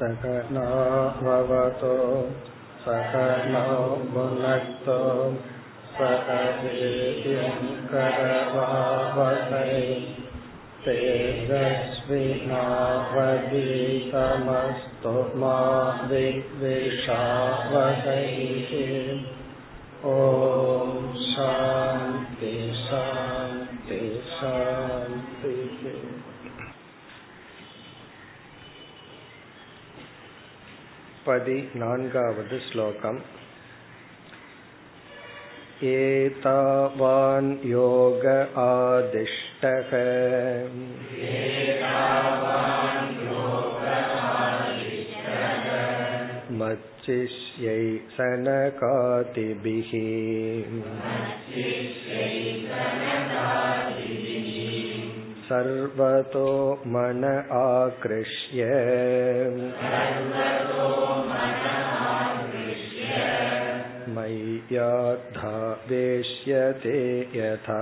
सकनाववतो सकनो भुनक्तो सह वीर्यङ्करवावहै तेजस्विनावदीतमस्तु मा विद्विषावहैः ॐ शान्ति शान्ति शान्तिः। पदिनान्गावद् श्लोकम् एतावान् योग आदिष्टः मच्चिष्यै सनकातिभिः सर्वतो मन आकृष्य मय्याधावेश्यते यथा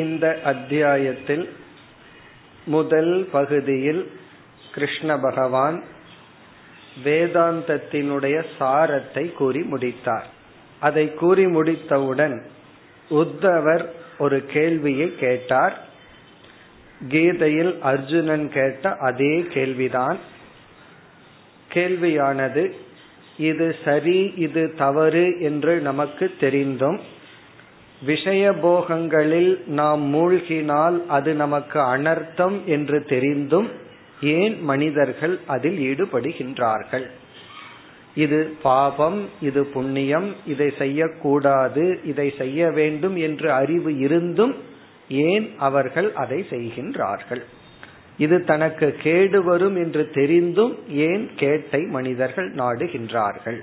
இந்த அத்தியாயத்தில் முதல் பகுதியில் கிருஷ்ண பகவான் வேதாந்தத்தினுடைய சாரத்தை கூறி முடித்தார். அதை கூறி முடித்தவுடன் உத்தவர் ஒரு கேள்வியை கேட்டார். கீதையில் அர்ஜுனன் கேட்ட அதே கேள்விதான். கேள்வியானது இது சரி இது தவறு என்று நமக்கு தெரிந்தும் விஷய போகங்களில் நாம் மூழ்கினால் அது நமக்கு அனர்த்தம் என்று தெரிந்தும் ஏன் மனிதர்கள் அதில் ஈடுபடுகின்றார்கள்? இது பாபம் இது புண்ணியம் இதை செய்யக்கூடாது இதை செய்ய வேண்டும் என்று அறிவு இருந்தும் ஏன் அவர்கள் அதை செய்கின்றார்கள்? இது தனக்கு கேடு வரும் என்று தெரிந்தும் ஏன் கேட்டை மனிதர்கள் நாடுகின்றார்கள்?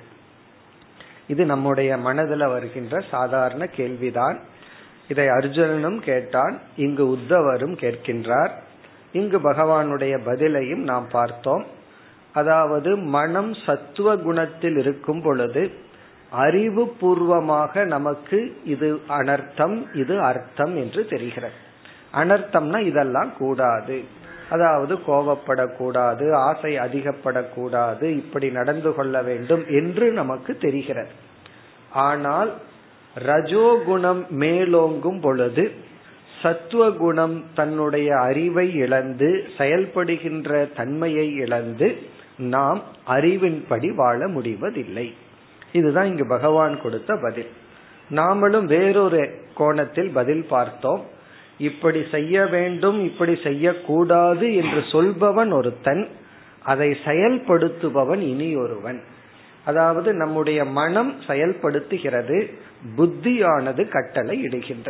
இது நம்முடைய மனதில் வருகின்ற சாதாரண கேள்விதான். இதை அர்ஜுனனும் கேட்டான் இங்கு உத்தவரும் கேட்கின்றார். இங்கு பகவானுடைய பதிலையும் நாம் பார்த்தோம். அதாவது மனம் சத்துவ குணத்தில் இருக்கும் பொழுது அறிவு பூர்வமாக நமக்கு இது அனர்த்தம் இது அர்த்தம் என்று தெரிகிறது. அனர்த்தம்னா இதெல்லாம் கூடாது. அதாவது கோபப்படக்கூடாது ஆசை அதிகப்படக்கூடாது இப்படி நடந்து கொள்ள வேண்டும் என்று நமக்கு தெரிகிறது. ஆனால் ரஜோகுணம் மேலோங்கும் பொழுது சத்துவகுணம் தன்னுடைய அறிவை இழந்து செயல்படுகின்ற தன்மையை இழந்து நாம் அறிவின்படி வாழ முடிவதில்லை. இதுதான் இங்கு பகவான் கொடுத்த பதில். நாமளும் வேறொரு கோணத்தில் பதில் பார்த்தோம். இப்படி செய்ய வேண்டும் இப்படி செய்யக்கூடாது என்று சொல்பவன் ஒருத்தன் அதை செயல்படுத்துபவன் இனி ஒருவன் அதாவது நம்முடைய மனம் செயல்படுத்துகிறது புத்தியானது கட்டளை இடுகின்ற.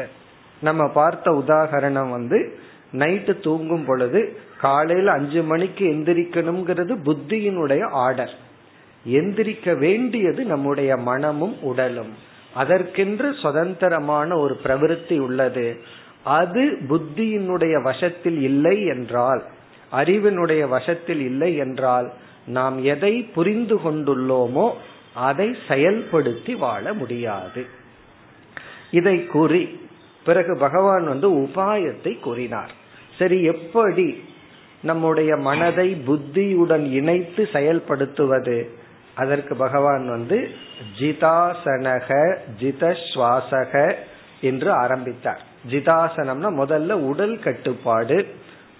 நம்ம பார்த்த உதாகரணம் வந்து நைட்டு தூங்கும் பொழுது காலையில அஞ்சு மணிக்கு எந்திரிக்கணுங்கிறது புத்தியினுடைய ஆர்டர். எந்திரிக்க வேண்டியது நம்முடைய மனமும் உடலும். அதற்கென்று சுதந்திரமான ஒரு பிரவிற்த்தி உள்ளது. அது புத்தியினுடைய வசத்தில் இல்லை என்றால் அறிவினுடைய வசத்தில் இல்லை என்றால் நாம் எதை புரிந்து கொண்டுள்ளோமோ அதை செயல்படுத்தி வாழ முடியாது. இதை கூறி பிறகு பகவான் வந்து உபாயத்தை கூறினார். சரி எப்படி நம்முடைய மனதை புத்தியுடன் இணைத்து செயல்படுத்துவது? அதற்கு பகவான் வந்து ஜிதாசனக ஜிதஸ்வாசக என்று ஆரம்பித்தார். ஜிதாசனம்னா முதல்ல உடல் கட்டுப்பாடு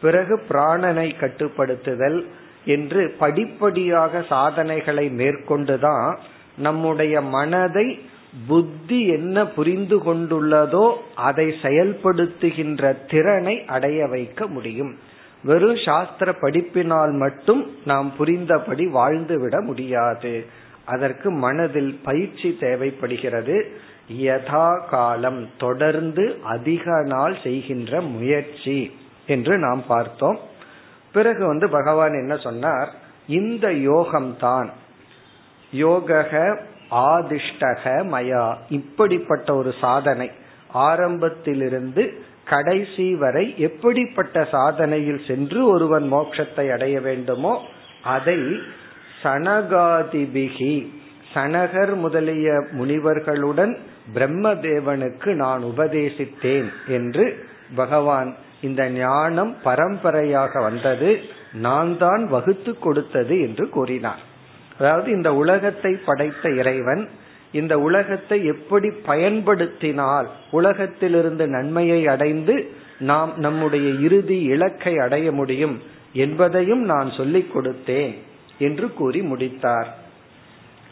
பிறகு பிராணனை கட்டுப்படுத்துதல் என்று படிப்படியாக சாதனைகளை மேற்கொண்டுதான் நம்முடைய மனதை புத்தி என்ன புரிந்து கொண்டுள்ளதோ அதை செயல்படுத்துகின்ற திறனை அடைய வைக்க முடியும். வெறும் சாஸ்திர படிப்பினால் மட்டும் நாம் புரிந்தபடி வாழ்ந்துவிட முடியாது. அதற்கு மனதில் பயிற்சி தேவைப்படுகிறது. யதா காலம் தொடர்ந்து அதிக நாள் செய்கின்ற முயற்சி என்று நாம் பார்த்தோம். பிறகு வந்து பகவான் என்ன சொன்னார்? இந்த யோகம்தான். யோகக ஆதிஷ்டக மயா இப்படிப்பட்ட ஒரு சாதனை. ஆரம்பத்திலிருந்து கடைசி வரை எப்படிப்பட்ட சாதனையில் சென்று ஒருவன் மோட்சத்தை அடைய வேண்டுமோ அதை சனகாதிபிகி சனகர் முதலிய முனிவர்களுடன் பிரம்மதேவனுக்கு நான் உபதேசித்தேன் என்று பகவான் இந்த ஞானம் பரம்பரையாக வந்தது நான் தான் வகுத்து கொடுத்தது என்று கூறினார். அதாவது இந்த உலகத்தை படைத்த இறைவன் இந்த உலகத்தை எப்படி பயன்படுத்தினால் உலகத்திலிருந்து நன்மையை அடைந்து நாம் நம்முடைய இறுதி இலக்கை அடைய முடியும் என்பதையும் நான் சொல்லிக் கொடுத்தேன் என்று கூறி முடித்தார்.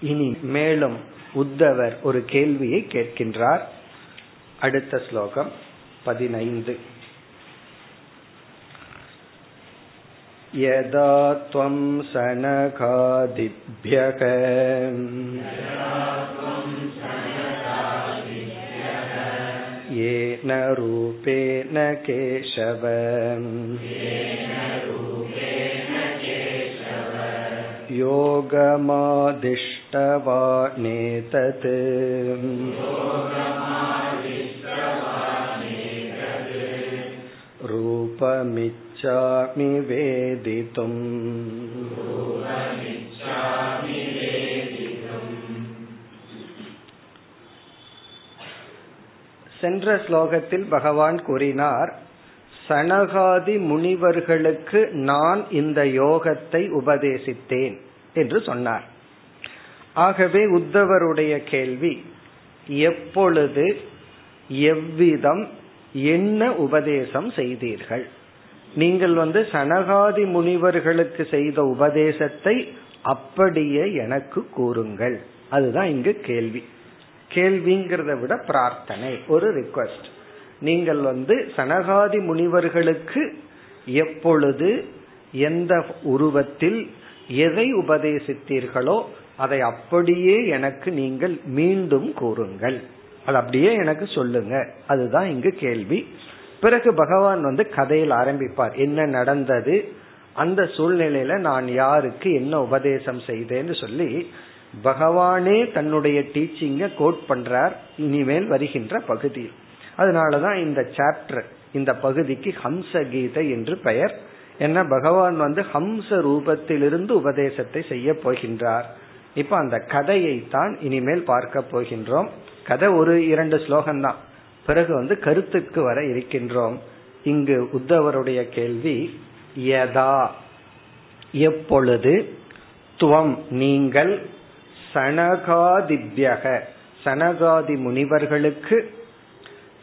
இனி மேலும் உத்தவர் ஒரு கேள்வியை கேட்கின்றார் அடுத்த ஸ்லோகம் பதினைந்து यदा त्वं सनकादिभ्यः येन रूपेण केशव योगमादिष्टवानेतत् रूपमिच्छामि वेदितुम् சென்ற ஸ்லோகத்தில் பகவான் கூறினார் சனகாதி முனிவர்களுக்கு நான் இந்த யோகத்தை உபதேசித்தேன் என்று சொன்னார் ஆகவே உத்தவருடைய கேள்வி எப்பொழுது எவ்விதம் என்ன உபதேசம் செய்தீர்கள்? நீங்கள் வந்து சனகாதி முனிவர்களுக்கு செய்த உபதேசத்தை அப்படியே எனக்கு கூறுங்கள். அதுதான் இங்கு கேள்வி. கேள்விங்கிறத விட பிரார்த்தனை ஒரு ரிக்வஸ்ட் நீங்கள் வந்து சனகாதி முனிவர்களுக்கு எப்பொழுது எந்த உருவத்தில் எதை உபதேசித்தீர்களோ அதை அப்படியே எனக்கு நீங்கள் மீண்டும் கூறுங்கள். அது அப்படியே எனக்கு சொல்லுங்க. அதுதான் இங்கு கேள்வி. பிறகு பகவான் வந்து கதையில் ஆரம்பிப்பார். என்ன நடந்தது? அந்த சூழ்நிலையில நான் யாருக்கு என்ன உபதேசம் செய்தேன்னு சொல்லி பகவானே தன்னுடைய டீச்சிங்க கோட் பண்றார். இனிமேல் வருகின்ற பகுதியில். அதனாலதான் இந்த சாப்டர் இந்த பகுதிக்கு ஹம்ச கீதை என்று பெயர். என்ன? பகவான் வந்து ஹம்ச ரூபத்திலிருந்து உபதேசத்தை செய்ய போகின்றார். இப்ப அந்த கதையை தான் இனிமேல் பார்க்க போகின்றோம். கதை ஒரு இரண்டு ஸ்லோகம் தான் பிறகு வந்து கருத்துக்கு வர இருக்கின்றோம். இங்கு உத்தவருடைய கேள்வி யதா எப்பொழுது துவம் நீங்கள் சனகாதிபியக? சனகாதி முனிவர்களுக்கு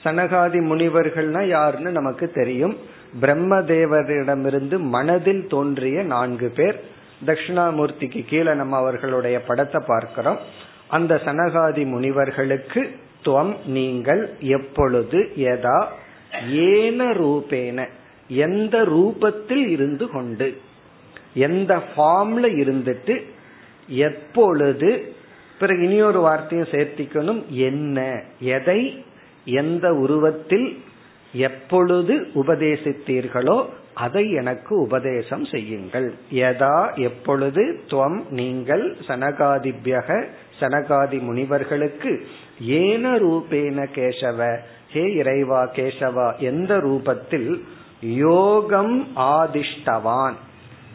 சனகாதி முனிவர்கள்னா யாருன்னு நமக்கு தெரியும். பிரம்மதேவரிடமிருந்து மனதில் தோன்றிய நான்கு பேர். தட்சிணாமூர்த்திக்கு கீழே நம்ம அவர்களுடைய படத்தை பார்க்கிறோம். அந்த சனகாதி முனிவர்களுக்கு துவம் நீங்கள் எப்பொழுது எதா ஏன ரூபேன எந்த ரூபத்தில் இருந்து கொண்டு எந்த ஃபார்ம்ல இருந்துட்டு எப்பொழுது பிறகு இனியொரு வார்த்தையும் சேர்த்திக்கணும் என்ன எதை எந்த உருவத்தில் எப்பொழுது உபதேசித்தீர்களோ அதை எனக்கு உபதேசம் செய்யுங்கள். எதா எப்பொழுது துவம் நீங்கள் சனகாதிபியக சனகாதி முனிவர்களுக்கு ஏன ரூபேன கேசவ ஹே இறைவா கேசவா எந்த ரூபத்தில் யோகம் ஆதிஷ்டவான்.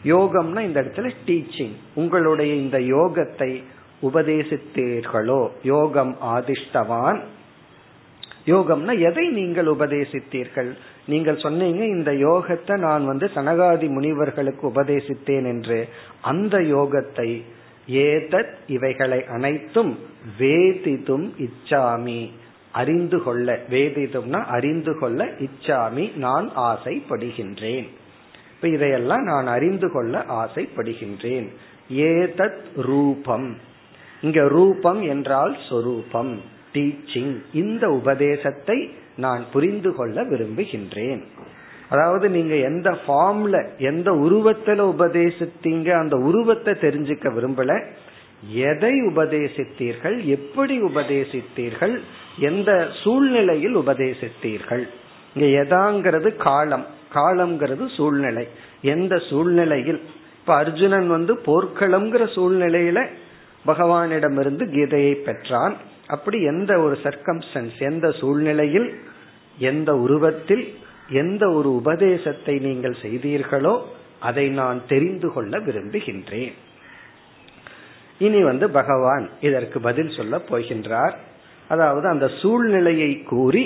யோகம்னா இந்த இடத்துல டீச்சிங். உங்களுடைய இந்த யோகத்தை உபதேசித்தீர்களோ யோகம் ஆதிஷ்டவான் யோகம்னா எதை நீங்கள் உபதேசித்தீர்கள்? நீங்கள் சொன்னீங்க இந்த யோகத்தை நான் வந்து சனகாதி முனிவர்களுக்கு உபதேசித்தேன் என்று. அந்த யோகத்தை ஏதத் இவைகளை அனைத்தும் வேதிதும் இச்சாமி. அறிந்து கொள்ள வேதிதும்னா அறிந்து கொள்ள இச்சாமி நான் ஆசைப்படுகின்றேன். இப்ப இதையெல்லாம் நான் அறிந்து கொள்ள ஆசைப்படுகின்றேன். ஏதத் ரூபம். இங்க ரூபம் என்றால் சொரூபம். டீச்சிங் இந்த உபதேசத்தை நான் புரிந்து கொள்ள விரும்புகின்றேன். அதாவது நீங்க எந்த ஃபார்ம்ல எந்த உருவத்துல உபதேசித்தீங்க அந்த உருவத்தை தெரிஞ்சுக்க விரும்பல. எதை உபதேசித்தீர்கள் எப்படி உபதேசித்தீர்கள் எந்த சூழ்நிலையில் உபதேசித்தீர்கள். இங்க எதாங்கிறது காலம். காலம்ங்கிறது சூழ்நிலை. எந்த சூழ்நிலையில்? இப்ப அர்ஜுனன் வந்து போர்க்களம்ங்கிற சூழ்நிலையில பகவானிடமிருந்து கீதையை பெற்றான். அப்படி எந்த ஒரு சர்க்கம்ஸ்டன்ஸ் எந்த சூழ்நிலையில் எந்த உருவத்தில் எந்த ஒரு உபதேசத்தை நீங்கள் செய்தீர்களோ அதை நான் தெரிந்து கொள்ள விரும்புகின்றேன். இனி வந்து பகவான் இதற்கு பதில் சொல்ல போகின்றார். அதாவது அந்த சூழ்நிலையை கூறி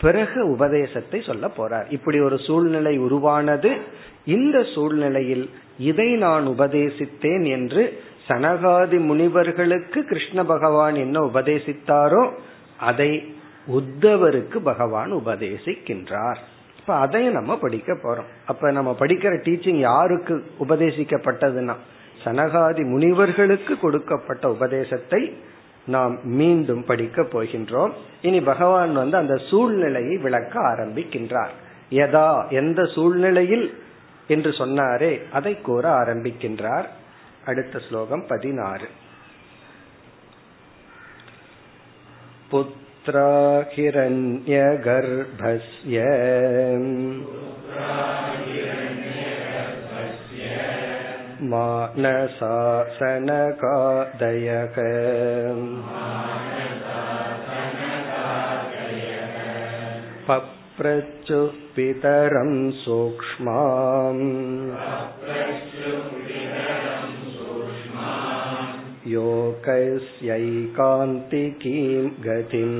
பிறகு உபதேசத்தை சொல்ல போறார். இப்படி ஒரு சூழ்நிலை உருவானது இந்த சூழ்நிலையில் இதை நான் உபதேசித்தேன் என்று சனகாதி முனிவர்களுக்கு கிருஷ்ண பகவான் என்ன உபதேசித்தாரோ அதை உத்தவருக்கு பகவான் உபதேசிக்கின்றார். இப்ப அதையும் நம்ம படிக்க போறோம். அப்ப நம்ம படிக்கிற டீச்சிங் யாருக்கு உபதேசிக்கப்பட்டதுன்னா சனகாதி முனிவர்களுக்கு கொடுக்கப்பட்ட உபதேசத்தை நாம் மீண்டும் படிக்க போகின்றோம். இனி பகவான் வந்து அந்த சூழ்நிலையை விளக்க ஆரம்பிக்கின்றார். எதா எந்த சூழ்நிலையில்? என்று சொன்னாரே அதை கூற ஆரம்பிக்கின்றார். அடுத்த ஸ்லோகம் பதினாறு पुत्राहिरण्यगर्भस्य मानसासनकादयः पप्रच्युः पितरं सूक्ष्माम् योगस्यैकान्तिकीं गतिम्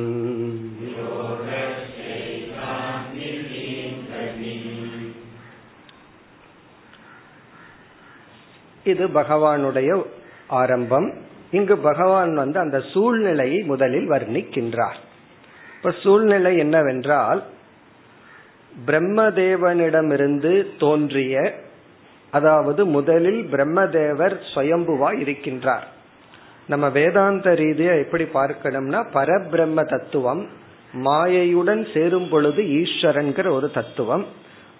இது பகவானுடைய ஆரம்பம் இங்கு பகவான் வந்து அந்த சூழ்நிலையை முதலில் வர்ணிக்கின்றார் இப்ப சூழ்நிலை என்னவென்றால் பிரம்மதேவனிடமிருந்து தோன்றிய அதாவது முதலில் பிரம்மதேவர் சுயம்புவா இருக்கின்றார் நம்ம வேதாந்த ரீதியா எப்படி பார்க்கணும்னா பரபிரம்ம தத்துவம் மாயையுடன் சேரும் பொழுது ஈஸ்வரன்கிற ஒரு தத்துவம்.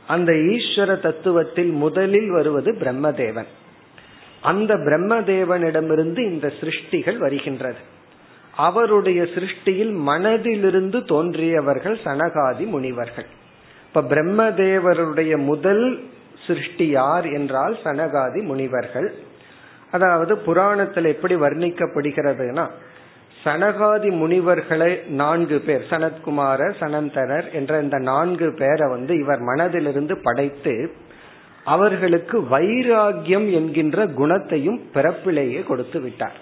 அந்த ஈஸ்வர தத்துவத்தில் முதலில் வருவது பிரம்மதேவன். அந்த பிரம்மதேவனிடமிருந்து இந்த சிருஷ்டிகள் வருகின்றது. அவருடைய சிருஷ்டியில் மனதிலிருந்து தோன்றியவர்கள் சனகாதி முனிவர்கள். இப்ப பிரம்மதேவருடைய முதல் சிருஷ்டி யார் என்றால் சனகாதி முனிவர்கள். அதாவது புராணத்தில் எப்படி வர்ணிக்கப்படுகிறதுனா சனகாதி முனிவர்களை நான்கு பேர் சனத்குமார சனந்தரர் என்ற இந்த நான்கு பேரை வந்து இவர் மனதிலிருந்து படைத்து அவர்களுக்கு வைராகியம் என்கின்ற குணத்தையும் பிறப்பிலேயே கொடுத்து விட்டார்.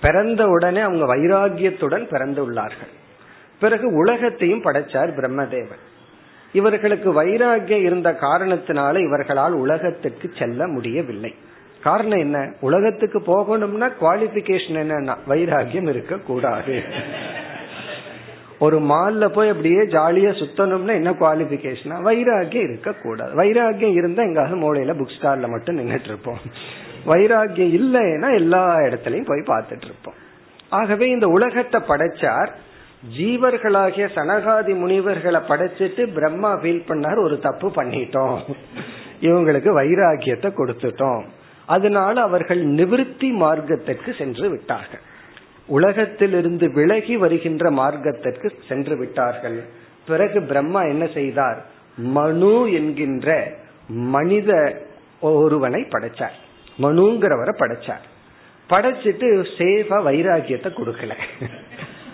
பிறந்த உடனே அவங்க வைராகியத்துடன் பிறந்துள்ளார்கள் பிறகு உலகத்தையும் படைச்சார் பிரம்மதேவன். இவர்களுக்கு வைராகியம் இருந்த காரணத்தினால இவர்களால் உலகத்துக்கு செல்ல முடியவில்லை. காரணம் என்ன? உலகத்துக்கு போகணும்னா குவாலிபிகேஷன் என்னன்னா வைராகியம் இருக்க கூடாது ஒரு மால்ல போய் அப்படியே ஜாலியா சுத்தணும்னா என்ன குவாலிபிகேஷனா வைராகியம் இருக்க கூடாது வைராகியம் இருந்தா எங்காவது மூளையில புக் ஸ்டார்ல மட்டும் நின்றுட்டு இருப்போம் வைராகியம் இல்லைன்னா எல்லா இடத்துலயும் போய் பார்த்துட்டு இருப்போம் ஆகவே இந்த உலகத்தை படைச்சார் ஜீவர்களாகிய சனகாதி முனிவர்களை படைச்சிட்டு பிரம்மா ஃபீல் பண்ணார் ஒரு தப்பு பண்ணிட்டோம். இவங்களுக்கு வைராகியத்தை கொடுத்துட்டோம். அதனால அவர்கள் நிவிருத்தி மார்க்கத்திற்கு சென்று விட்டார்கள். உலகத்திலிருந்து விலகி வருகின்ற மார்க்கத்திற்கு சென்று விட்டார்கள். பிறகு பிரம்மா என்ன செய்தார்? மனு என்கின்ற மனித ஒருவனை படைச்சார். மனுங்கிறவரை படைச்சார். படைச்சிட்டு சேஃபா வைராகியத்தை கொடுக்கல.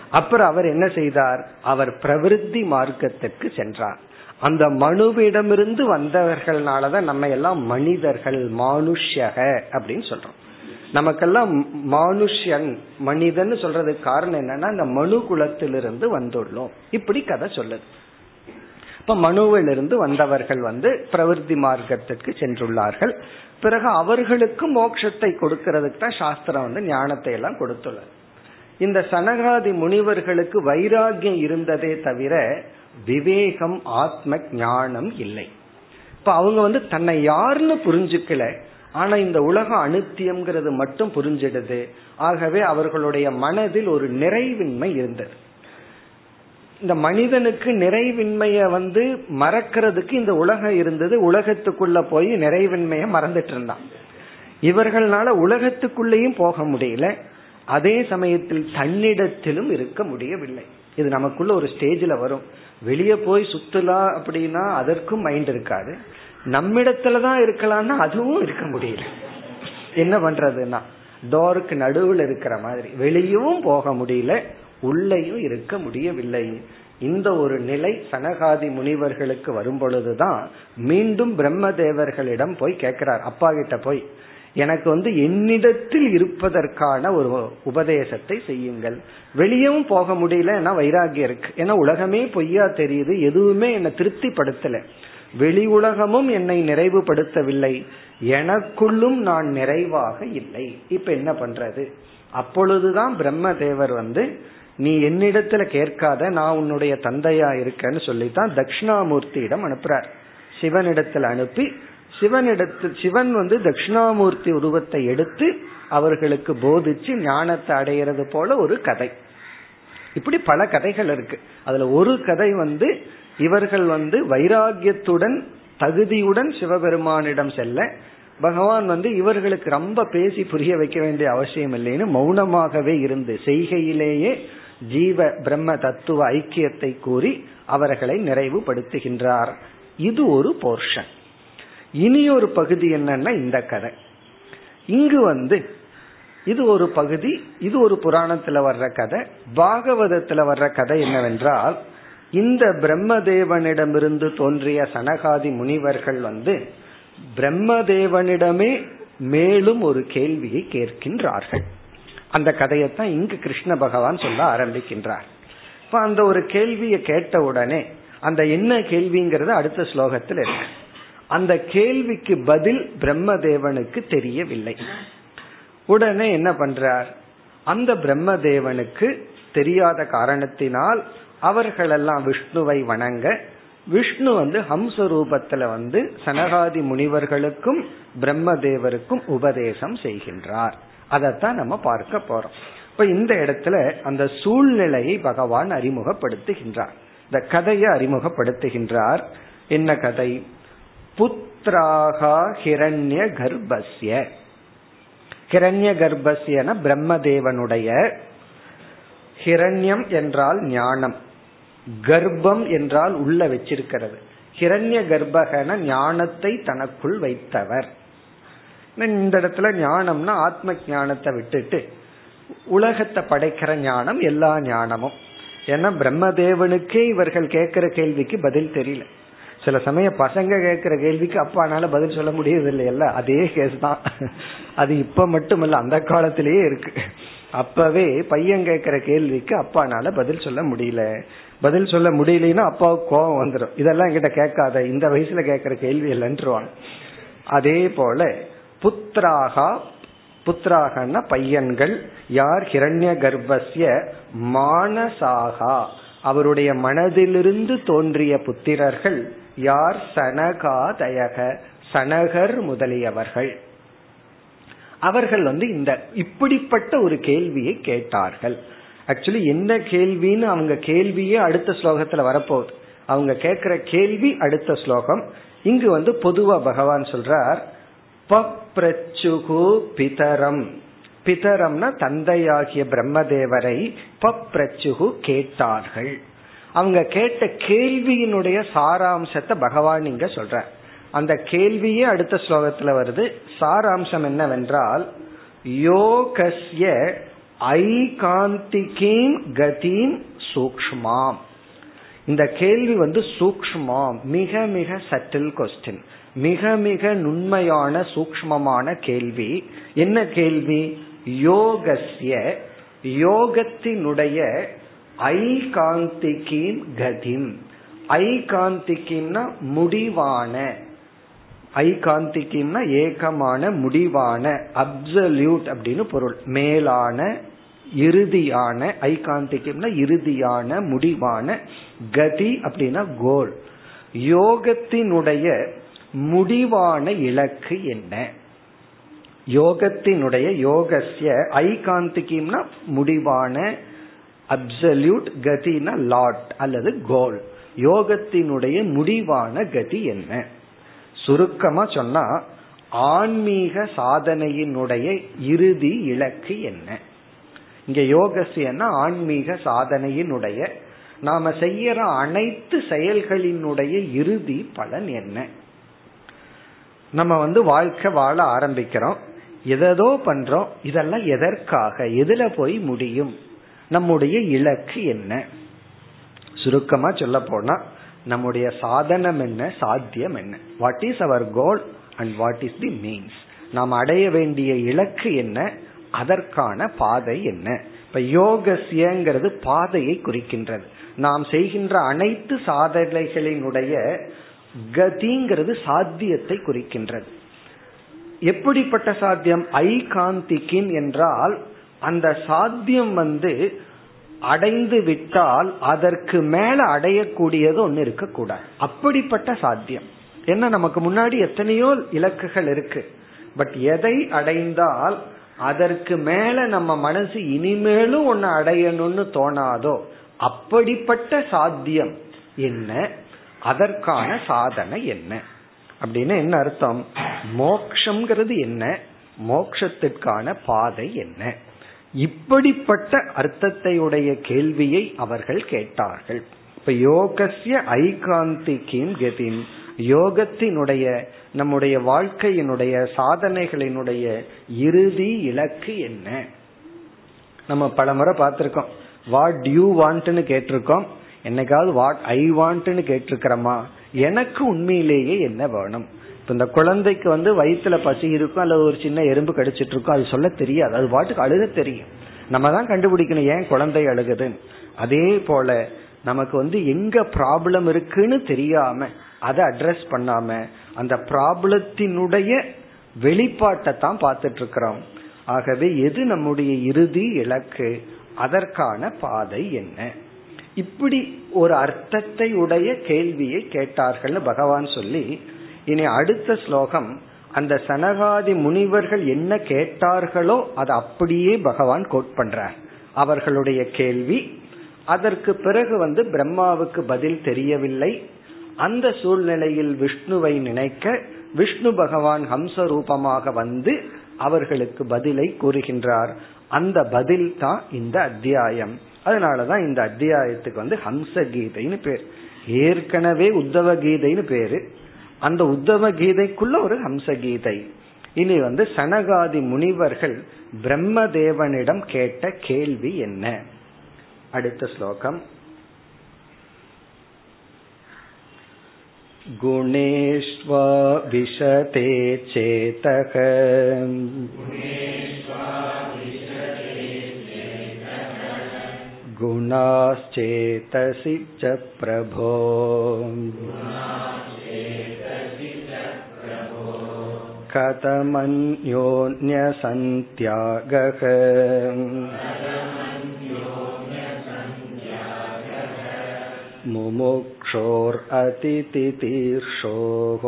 அப்புறம் அவர் என்ன செய்தார்? அவர் பிரவிருத்தி மார்க்கத்திற்கு சென்றார். அந்த மனுவிடமிருந்து வந்தவர்கள்னாலதான் நம்ம எல்லாம் மனிதர்கள் மானுஷ்யக அப்படின்னு சொல்றோம். நமக்கெல்லாம் மானுஷ்யன் மனிதன் சொல்றதுக்கு காரணம் என்னன்னா இந்த மனு குலத்திலிருந்து வந்துள்ளோம். இப்படி கதை சொல்லுது. இப்ப மனுவிலிருந்து வந்தவர்கள் வந்து பிரவருத்தி மார்க்கத்திற்கு சென்றுள்ளார்கள். பிறகு அவர்களுக்கு மோட்சத்தை கொடுக்கறதுக்கு தான் சாஸ்திரம் வந்து ஞானத்தை எல்லாம் கொடுத்துள்ளது. இந்த சனகாதி முனிவர்களுக்கு வைராகியம் இருந்ததே தவிர விவேகம் ஆத்ம ஞானம் இல்லை. இப்ப அவங்க வந்து தன்னை யாருன்னு புரிஞ்சுக்கல. ஆனா இந்த உலக அனுத்தியம்ங்கிறது மட்டும் புரிஞ்சிடுது. ஆகவே அவர்களுடைய மனதில் ஒரு நிறைவின்மை இருந்தது. இந்த மனிதனுக்கு நிறைவின்மைய வந்து மறக்கிறதுக்கு இந்த உலகம் இருந்தது. உலகத்துக்குள்ள போய் நிறைவின்மைய மறந்துட்டு இருந்தான். இவர்களால உலகத்துக்குள்ளேயும் போக முடியல. அதே சமயத்தில் தன்னிடத்திலும் இருக்க முடியவில்லை. இது நமக்குள்ள ஒரு ஸ்டேஜ்ல வரும். வெளியே போய் சுத்தலாம் அப்படின்னா அதற்கும் மைண்ட் இருக்காது. நம்மிடத்துலதான் இருக்கலாம்னா அதுவும் இருக்க முடியல. என்ன பண்றதுன்னா டோருக்கு நடுவில் இருக்கிற மாதிரி வெளியும் போக முடியல உள்ளேயும் இருக்க முடியவில்லை. இந்த ஒரு நிலை சனகாதி முனிவர்களுக்கு வரும் பொழுதுதான் மீண்டும் பிரம்ம தேவர்களிடம் போய் கேட்கிறார். அப்பா கிட்ட போய் எனக்கு வந்து என்னிடத்தில் இருப்பதற்கான ஒரு உபதேசத்தை செய்யுங்கள். வெளியவும் போக முடியல வைராகியம் இருக்கு. ஏன்னா உலகமே பொய்யா தெரியுது எதுவுமே என்னை திருப்திப்படுத்தல. வெளி உலகமும் என்னை நிறைவுபடுத்தவில்லை. எனக்குள்ளும் நான் நிறைவாக இல்லை. இப்ப என்ன பண்றது? அப்பொழுதுதான் பிரம்மதேவர் வந்து நீ என்னிடத்துல கேட்காத நான் உன்னுடைய தந்தையா இருக்கேன்னு சொல்லித்தான் தட்சிணாமூர்த்தியிடம் அனுப்புறார். சிவனிடத்தில் அனுப்பி சிவனிடத்து சிவன் வந்து தட்சிணாமூர்த்தி உருவத்தை எடுத்து அவர்களுக்கு போதிச்சு ஞானத்தை அடையிறது போல ஒரு கதை. இப்படி பல கதைகள் இருக்கு. அதுல ஒரு கதை வந்து இவர்கள் வந்து வைராகியத்துடன் தகுதியுடன் சிவபெருமானிடம் செல்ல பகவான் வந்து இவர்களுக்கு ரொம்ப பேசி புரிய வைக்க வேண்டிய அவசியம் இல்லைன்னு மௌனமாகவே இருந்து செய்கையிலேயே ஜீவ பிரம்ம தத்துவ ஐக்கியத்தை கூறி அவர்களை நிறைவுபடுத்துகின்றார். இது ஒரு போர்ஷன். இனி ஒரு பகுதி என்னன்னா இந்த கதை. இங்கு வந்து இது ஒரு பகுதி இது ஒரு புராணத்துல வர்ற கதை பாகவதத்துல வர்ற கதை என்னவென்றால் இந்த பிரம்மதேவனிடமிருந்து தோன்றிய சனகாதி முனிவர்கள் வந்து பிரம்மதேவனிடமே மேலும் ஒரு கேள்வியை கேட்கின்றார்கள். அந்த கதையைத்தான் இங்கு கிருஷ்ண பகவான் சொல்ல ஆரம்பிக்கின்றார். இப்ப அந்த ஒரு கேள்வியை கேட்ட உடனே அந்த என்ன கேள்விங்கிறது அடுத்த ஸ்லோகத்தில் இருக்கு. அந்த கேள்விக்கு பதில் பிரம்மதேவனுக்கு தெரியவில்லை. உடனே என்ன பண்றார்? அந்த பிரம்மதேவனுக்கு தெரியாத காரணத்தினால் அவர்களெல்லாம் விஷ்ணுவை வணங்க விஷ்ணு வந்து ஹம்ச ரூபத்துல வந்து சனகாதி முனிவர்களுக்கும் பிரம்மதேவருக்கும் உபதேசம் செய்கின்றார். அதைத்தான் நம்ம பார்க்க போறோம். இப்ப இந்த இடத்துல அந்த சூழ்நிலையை பகவான் அறிமுகப்படுத்துகின்றார். இந்த கதையை அறிமுகப்படுத்துகின்றார். என்ன கதை? புத்திராகா ஹிரண்ய கர்ப்பஸ்ய ஹிரண்ய கர்ப்பஸ்யன பிரம்மதேவனுடைய ஹிரண்யம் என்றால் ஞானம். கர்ப்பம் என்றால் உள்ள வச்சிருக்கிறது. ஹிரண்ய கர்ப்பகன ஞானத்தை தனக்குள் வைத்தவர். இந்த இடத்துல ஞானம்னா ஆத்ம ஞானத்தை விட்டுட்டு உலகத்தை படைக்கிற ஞானம் எல்லா ஞானமும். ஏன்னா பிரம்மதேவனுக்கே இவர்கள் கேட்கிற கேள்விக்கு பதில் தெரியல. சில சமயம் பசங்க கேட்கிற கேள்விக்கு அப்பானால பதில் சொல்ல முடியறது இல்லையல்ல அதே கேஸ் தான். அது இப்ப மட்டுமல்ல அந்த காலத்திலேயே இருக்கு. அப்பவே பையன் கேட்கிற கேள்விக்கு அப்பானால பதில் சொல்ல முடியல. பதில் சொல்ல முடியலன்னா அப்பாவுக்கு கோபம் வந்துடும் இதெல்லாம் என்கிட்ட கேட்காத இந்த வயசுல கேட்கிற கேள்வி இல்லைன்றவாங்க. அதே போல புத்திராகா புத்திராகன்னா பையன்கள் யார் ஹிரண்ய கர்ப்பசிய மானசாகா. அவருடைய மனதிலிருந்து தோன்றிய புத்திரர்கள் யார் சனகாதயக சனகர் முதலியவர்கள்? அவர்கள் வந்து இந்த இப்படிப்பட்ட ஒரு கேள்வியை கேட்டார்கள். ஆக்சுவலி என்ன கேள்வின்னு அவங்க கேள்வியே அடுத்த ஸ்லோகத்துல வரப்போகுது. அவங்க கேட்கிற கேள்வி அடுத்த ஸ்லோகம். இங்கு வந்து பொதுவா பகவான் சொல்றார் பப்ரச்சுகு பிதரம். பிதரம்னா தந்தையாகிய பிரம்மதேவரை பப்ரச்சுகு கேட்டார்கள். அவங்க கேட்ட கேள்வியினுடைய சாராம்சத்தை பகவான் இங்க சொல்ற அந்த கேள்வியே அடுத்த ஸ்லோகத்துல வருது. சாராம்சம் என்னவென்றால் யோகஸ்ய ஐகாந்திகீம் கதீம் சூக்ஷ்மாம். இந்த கேள்வி வந்து சூக்ஷ்மாம் மிக மிக சட்டில் கொஸ்டின். மிக மிக நுண்மையான சூக்மமான கேள்வி. என்ன கேள்வி? யோகஸ்ய யோகத்தினுடைய ஐகாந்திகிம் கதிம். ஐகாந்திகிம்னா முடிவான. ஐகாந்திகிம்னா ஏகமான முடிவான அப்சல்யூட் அப்படின்னு பொருள். மேலான இறுதியான ஐகாந்திகம்னா இறுதியான முடிவான கதி அப்படின்னா கோல் யோகத்தினுடைய முடிவான இலக்கு என்ன? யோகத்தினுடைய யோகசிய ஐகாந்திகிம்னா முடிவான அப்சல்யூட் கதினா லாட் அல்லது கோல் யோகத்தினுடைய முடிவான கதி என்ன? சுருக்கமா சொன்னா ஆன்மீக சாதனையினுடைய இறுதி இலக்கு என்ன? இங்க யோகசியன்னா ஆன்மீக சாதனையினுடைய நாம செய்யற அனைத்து செயல்களினுடைய இறுதி பலன் என்ன? நம்ம வந்து வாழ்க்கை வாழ ஆரம்பிக்கிறோம். எதோ பண்றோம். இதெல்லாம் எதற்காக? எதுல போய் முடியும்? நம்முடைய இலக்கு என்ன? சுருக்கமா சொல்ல போனா நம்முடைய சாதனம் என்ன சாத்தியம் என்ன? What is our goal and what is the means நாம் அடைய வேண்டிய இலக்கு என்ன? அதற்கான பாதை என்ன? இப்ப யோகசியங்கிறது பாதையை குறிக்கின்றது. நாம் செய்கின்ற அனைத்து சாதனைகளினுடைய கதிங்கிறது சாத்தியத்தை குறிக்கின்றது. எப்படிப்பட்ட சாத்தியம்? ஐ காந்திக்கின் என்றால் அந்த சாத்தியம் வந்து அடைந்து விட்டால் அதற்கு மேல அடையக்கூடியது ஒன்னு இருக்கக்கூடாது. அப்படிப்பட்ட சாத்தியம். என்ன நமக்கு முன்னாடி எத்தனையோ இலக்குகள் இருக்கு. பட் எதை அடைந்தால் அதற்கு மேல நம்ம மனசு இனிமேலும் ஒன்னு அடையணும்னு தோணாதோ அப்படிப்பட்ட சாத்தியம் என்ன? அதற்கான சாதனை என்ன? அப்படின்னு என்ன அர்த்தம்? மோக்ஷங்கிறது என்ன? மோக்ஷத்திற்கான பாதை என்ன? இப்படிப்பட்ட அர்த்தத்தை உடைய கேள்வியை அவர்கள் கேட்டார்கள். இப்ப யோகசிய ஐகாந்திகின் கதின் யோகத்தினுடைய நம்முடைய வாழ்க்கையினுடைய சாதனைகளினுடைய இறுதி இலக்கு என்ன? நம்ம பல முறை பார்த்திருக்கோம் வாட் யூ வாண்ட்னு கேட்டிருக்கோம். என்னைக்காவது வாட் ஐ வாண்ட்னு கேட்டிருக்கிறோமா? எனக்கு உண்மையிலேயே என்ன வேணும்? இப்ப இந்த குழந்தைக்கு வந்து வயிற்றுல பசி இருக்கும் அல்லது ஒரு சின்ன எறும்பு கடிச்சிட்டு இருக்கும் அது சொல்ல தெரியாது. அது பாட்டுக்கு அழுக தெரியும். நம்ம தான் கண்டுபிடிக்கணும் ஏன் குழந்தை அழுகுதுன்னு அதே போல நமக்கு வந்து எங்க ப்ராப்ளம் இருக்குன்னு தெரியாம அதை அட்ரஸ் பண்ணாம அந்த ப்ராப்ளத்தினுடைய வெளிப்பாட்டை தான் பார்த்துட்டு இருக்கிறோம். ஆகவே எது நம்முடைய இறுதி இலக்கு? அதற்கான பாதை என்ன? இப்படி ஒரு அர்த்தத்தை உடைய கேள்வியை கேட்டார்கள்னு பகவான் சொல்லி இனி அடுத்த ஸ்லோகம் அந்த சனகாதி முனிவர்கள் என்ன கேட்டார்களோ அதை அப்படியே பகவான் கோட் பண்றார். அவர்களுடைய கேள்வி அதற்கு பிறகு வந்து பிரம்மாவுக்கு பதில் தெரியவில்லை. அந்த சூழ்நிலையில் விஷ்ணுவை நினைக்க விஷ்ணு பகவான் ஹம்ச ரூபமாக வந்து அவர்களுக்கு பதிலை கூறுகின்றார். அந்த பதில் தான் இந்த அத்தியாயம். அதனாலதான் இந்த அத்தியாயத்துக்கு வந்து ஹம்ச கீதைன்னு பேர். ஏற்கனவே உத்தவ கீதைன்னு பேரு. அந்த உத்தவ கீதைக்குள்ள ஒரு ஹம்ச கீதை இனி வந்து சனகாதி முனிவர்கள் பிரம்மதேவனிடம் கேட்ட கேள்வி என்ன அடுத்த ஸ்லோகம் गुणेष्वा विशते चेतः गुणाश्चेतसि च प्रभो कथमन्योन्यसन्त्यागः मुमुक्षोरतितितीर्षोः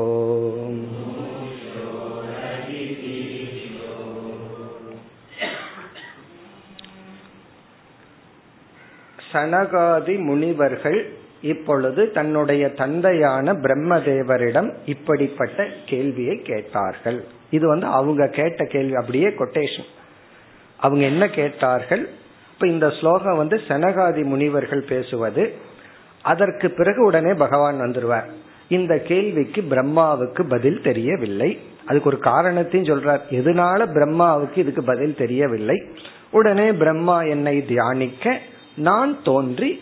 சனகாதி முனிவர்கள் இப்பொழுது தன்னுடைய தந்தையான பிரம்மதேவரிடம் இப்படிப்பட்ட கேள்வியை கேட்டார்கள். இது வந்து அவங்க கேட்ட கேள்வி அப்படியே கொட்டேஷன் அவங்க என்ன கேட்டார்கள்? இப்ப இந்த ஸ்லோகம் வந்து சனகாதி முனிவர்கள் பேசுவது. அதற்கு பிறகு உடனே பகவான் வந்துருவார். இந்த கேள்விக்கு பிரம்மாவுக்கு பதில் தெரியவில்லை. அதுக்கு ஒரு காரணத்தையும் சொல்றார். எதனால பிரம்மாவுக்கு இதுக்கு பதில் தெரியவில்லை? உடனே பிரம்மா என்னை தியானிக்க நான் தோன்றி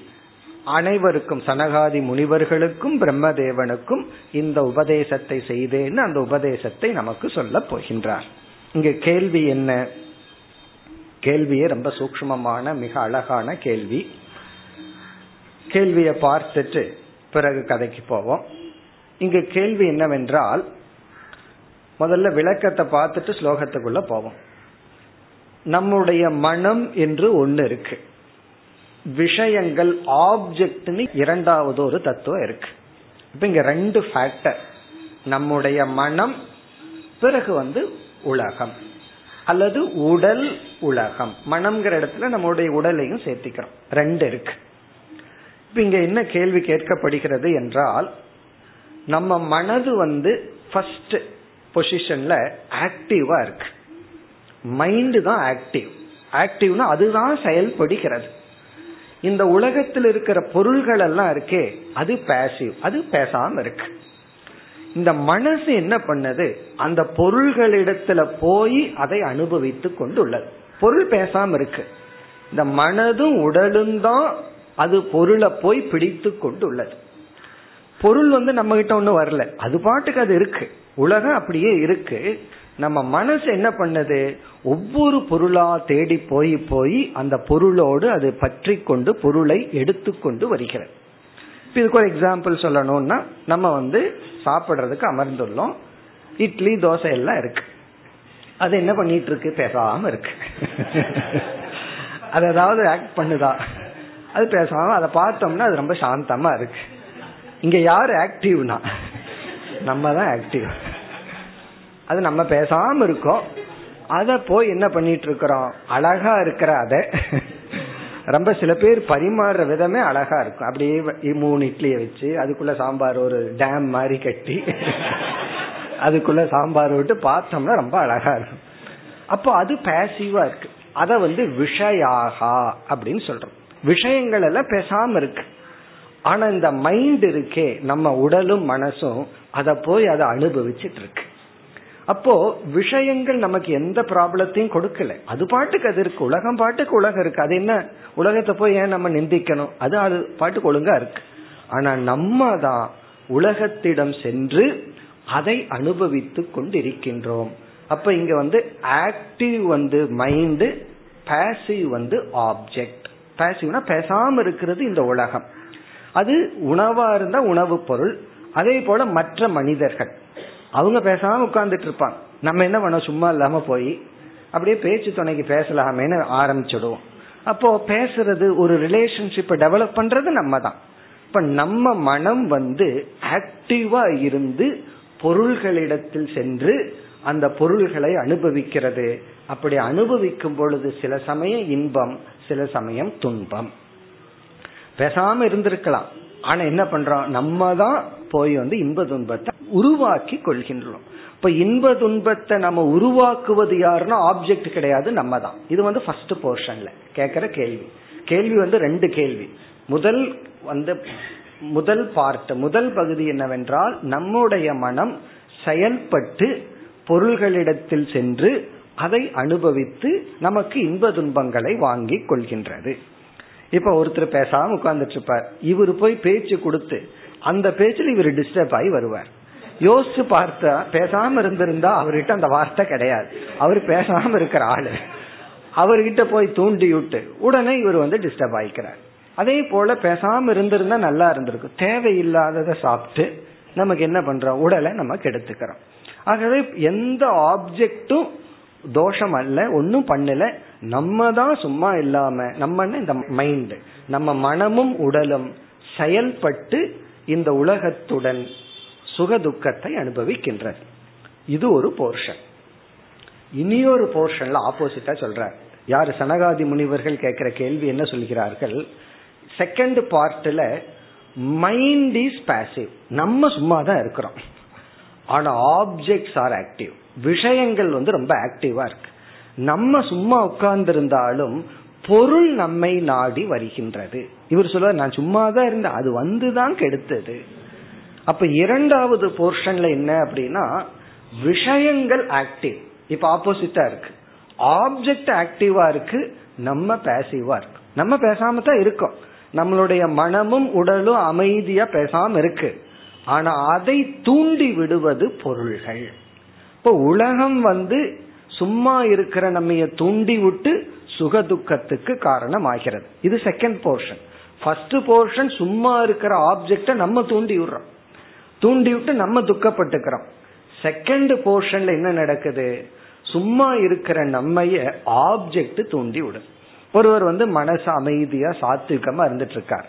அனைவருக்கும் சனகாதி முனிவர்களுக்கும் பிரம்மதேவனுக்கும் இந்த உபதேசத்தை செய்தேன்னு அந்த உபதேசத்தை நமக்கு சொல்ல போகின்றார். இங்க கேள்வி என்ன? கேள்வியே ரொம்ப சூக்மமான மிக அழகான கேள்வி. கேள்வியை பார்த்துட்டு பிறகு கதைக்கு போவோம். இங்க கேள்வி என்னவென்றால் முதல்ல விளக்கத்தை பார்த்துட்டு ஸ்லோகத்துக்குள்ள போவோம். நம்முடைய மனம் என்று ஒன்று இருக்கு. விஷயங்கள் ஆப்ஜெக்ட்னு இரண்டாவது ஒரு தத்துவம் இருக்கு. இப்ப இங்க ரெண்டு ஃபேக்டர் நம்முடைய மனம் பிறகு வந்து உலகம். அல்லது உடல் உலகம். மனம்ங்கிற இடத்துல நம்முடைய உடலையும் சேர்த்திக்கிறோம். ரெண்டு இருக்கு. இப்ப இங்க என்ன கேள்வி கேட்கப்படுகிறது என்றால் நம்ம மனது வந்து ஃபர்ஸ்ட் பொசிஷன்ல ஆக்டிவா இருக்கு. மைண்டு தான் ஆக்டிவ் ஆக்டிவ்னா அதுதான் செயல்படுகிறது. இந்த உலகத்தில் இருக்கிற பொருள்கள் எல்லாம் இருக்கே அது பேசிவ் அது பேசாம இருக்கு. இந்த மனசு என்ன பண்ணது? அந்த பொருள்களிடத்துல போய் அதை அனுபவித்து கொண்டுள்ளது. பொருள் பேசாம இருக்கு. இந்த மனதும் உடலும் தான் அது பொருளை போய் பிடித்து கொண்டுள்ளது. பொருள் வந்து நம்ம கிட்ட ஒன்றும் வரல. அது பாட்டுக்கு அது இருக்கு. உலகம் அப்படியே இருக்கு. நம்ம மனசு என்ன பண்ணுது? ஒவ்வொரு பொருளா தேடி போய் போய் அந்த பொருளோடு அது பற்றி கொண்டு பொருளை எடுத்துக்கொண்டு வருகிறது. இதுக்கு ஒரு எக்ஸாம்பிள் சொல்லணும்னா நம்ம வந்து சாப்பிட்றதுக்கு அமர்ந்துள்ளோம். இட்லி தோசை எல்லாம் இருக்கு. அது என்ன பண்ணிட்டு இருக்கு? பேசாம இருக்கு. அது ஏதாவது ஆக்ட் பண்ணுதா? அது பேசாம அதை பார்த்தோம்னா அது ரொம்ப சாந்தமா இருக்கு. இங்க யாரு ஆக்டிவ்னா நம்ம தான் ஆக்டிவ் அது நம்ம பேசாம இருக்கோம். அத போய் என்ன பண்ணிட்டு இருக்கிறோம்? அழகா இருக்கிற அத. ரொம்ப சில பேர் பரிமாறுற விதமே அழகா இருக்கும். அப்படியே மூணு இட்லியை வச்சு அதுக்குள்ள சாம்பார் ஒரு டேம் மாதிரி கட்டி அதுக்குள்ள சாம்பார் விட்டு பார்த்தோம்னா ரொம்ப அழகா இருக்கும். அப்போ அது பேசிவா இருக்கு. அத வந்து விஷயாகா அப்படின்னு சொல்றோம். விஷயங்கள் எல்லாம் பேசாம இருக்கு. ஆனா இந்த மைண்ட் இருக்கே நம்ம உடலும் மனசும் அத போய் அதை அனுபவிச்சுட்டு இருக்கு. அப்போ விஷயங்கள் நமக்கு எந்த ப்ராப்ளத்தையும் கொடுக்கல. அது பாட்டுக்கு அது இருக்கு. உலகம் பாட்டுக்கு உலகம் இருக்கு. அது என்ன? உலகத்தை போய் ஏன் நம்ம நிந்திக்கணும்? அது அது பாட்டுக்கு ஒழுங்கா இருக்கு. ஆனா நம்ம தான் உலகத்திடம் சென்று அதை அனுபவித்து கொண்டிருக்கின்றோம். அப்ப இங்க வந்து ஆக்டிவ் வந்து மைண்டு பேசிவ் வந்து ஆப்ஜெக்ட் பேசிவ்னா பேசாம இருக்கிறது இந்த உலகம். அது உணவா இருந்தா உணவுப் பொருள். அதே போல மற்ற மனிதர்கள். அவங்க பேசாம உட்கார்ந்துட்டு இருப்பாங்க. நம்ம என்ன பண்ணோம்? சும்மா இல்லாம போய் அப்படியே பேச்சு துணைக்கு பேசலாமேன்னு ஆரம்பிச்சிடுவோம். அப்போ பேசுறது ஒரு ரிலேஷன்ஷிப்பை டெவலப் பண்றது நம்ம தான் இப்ப நம்ம மனம் வந்து ஆக்டிவா இருந்து பொருள்களிடத்தில் சென்று அந்த பொருள்களை அனுபவிக்கிறது. அப்படி அனுபவிக்கும் பொழுது சில சமயம் இன்பம் சில சமயம் துன்பம். பேசாம இருந்திருக்கலாம். ஆனா என்ன பண்றோம்? நம்ம தான் போய் வந்து இன்ப துன்பத்தை உருவாக்கி கொள்கின்றோம். இப்ப இன்ப துன்பத்தை நம்ம உருவாக்குவது யாருன்னா ஆப்ஜெக்ட் கிடையாது நம்ம தான் இது வந்து ஃபர்ஸ்ட் போர்ஷன்ல கேட்கிற கேள்வி. கேள்வி வந்து ரெண்டு கேள்வி. முதல் வந்து முதல் பார்ட் முதல் பகுதி என்னவென்றால் நம்முடைய மனம் செயல்பட்டு பொருள்களிடத்தில் சென்று அதை அனுபவித்து நமக்கு இன்ப துன்பங்களை வாங்கி கொள்கின்றது. இப்ப ஒருத்தர் பேசாம உட்கார்ந்துட்டு இருப்பார். இவர் போய் பேச்சு கொடுத்து அந்த பேச்சில் இவர் டிஸ்டர்ப் ஆகி வருவார். யோசிச்சு பார்த்தா பேசாம இருந்திருந்தா அவர்கிட்ட அந்த வார்த்தை கிடையாது. அவர் பேசாம இருக்கிற ஆளு. அவர்கிட்ட போய் தூண்டி விட்டு உடனே இவர் வந்து டிஸ்டர்ப் ஆயிக்கிறார் அதே போல பேசாம இருந்திருந்தா நல்லா இருந்திருக்கும் தேவையில்லாததை சாப்பிட்டு நமக்கு என்ன பண்றோம்? உடலை நம்ம கெடுத்துக்கிறோம். ஆகவே எந்த ஆப்ஜெக்டும் தோஷம் அல்ல ஒன்னும் பண்ணல. நம்ம தான் சும்மா இல்லாம நம்ம இந்த மைண்ட் நம்ம மனமும் உடலும் செயல்பட்டு இந்த உலகத்துடன் சுக துக்கத்தை அனுபவிக்கின்றது. இது ஒரு போர்ஷன் இனியொரு போர்ஷன்ல ஆப்போசிட்டா சொல்ற யார் சனகாதி முனிவர்கள் கேட்கிற கேள்வி என்ன சொல்கிறார்கள்? செகண்ட் பார்ட்ல மைண்ட் இஸ் பேசிவ் நம்ம சும்மா தான் இருக்கிறோம். ஆனா ஆப்ஜெக்ட்ஸ் ஆர் ஆக்டிவ் விஷயங்கள் வந்து ரொம்ப ஆக்டிவா இருக்கு. நம்ம சும்மா உட்கார்ந்து இருந்தாலும் பொருள் நம்மை நாடி வருகின்றது. இவர் சொல்ல நான் சும்மா தான் இருந்தேன் அது வந்துதான் கெடுத்தது. அப்ப இரண்டாவது போர்ஷன்ல என்ன அப்படின்னா விஷயங்கள் ஆக்டிவ் இப்ப ஆப்போசிட்டா இருக்கு. ஆப்ஜெக்ட் ஆக்டிவா இருக்கு நம்ம பேசிவா இருக்கு. நம்ம பேசாம தான் இருக்கோம். நம்மளுடைய மனமும் உடலும் அமைதியா பேசாம இருக்கு. ஆனா அதை தூண்டி விடுவது பொருள்கள். இப்போ உலகம் வந்து சும்மா இருக்கிற நம்ம தூண்டி விட்டு சுக துக்கத்துக்கு காரணம் ஆகிறது இது செகண்ட் போர்ஷன் ஃபர்ஸ்ட் போர்ஷன் சும்மா இருக்கிற ஆப்ஜெக்ட நம்ம தூண்டி விடுறோம். தூண்டி விட்டு நம்ம துக்கப்பட்டுக்கிறோம். செகண்ட் போர்ஷன்ல என்ன நடக்குது? சும்மா இருக்கிற நம்மைய ஆப்ஜெக்ட் தூண்டி விடும் ஒருவர் வந்து மனசு அமைதியா சாத்விகமா இருந்துட்டு இருக்கார்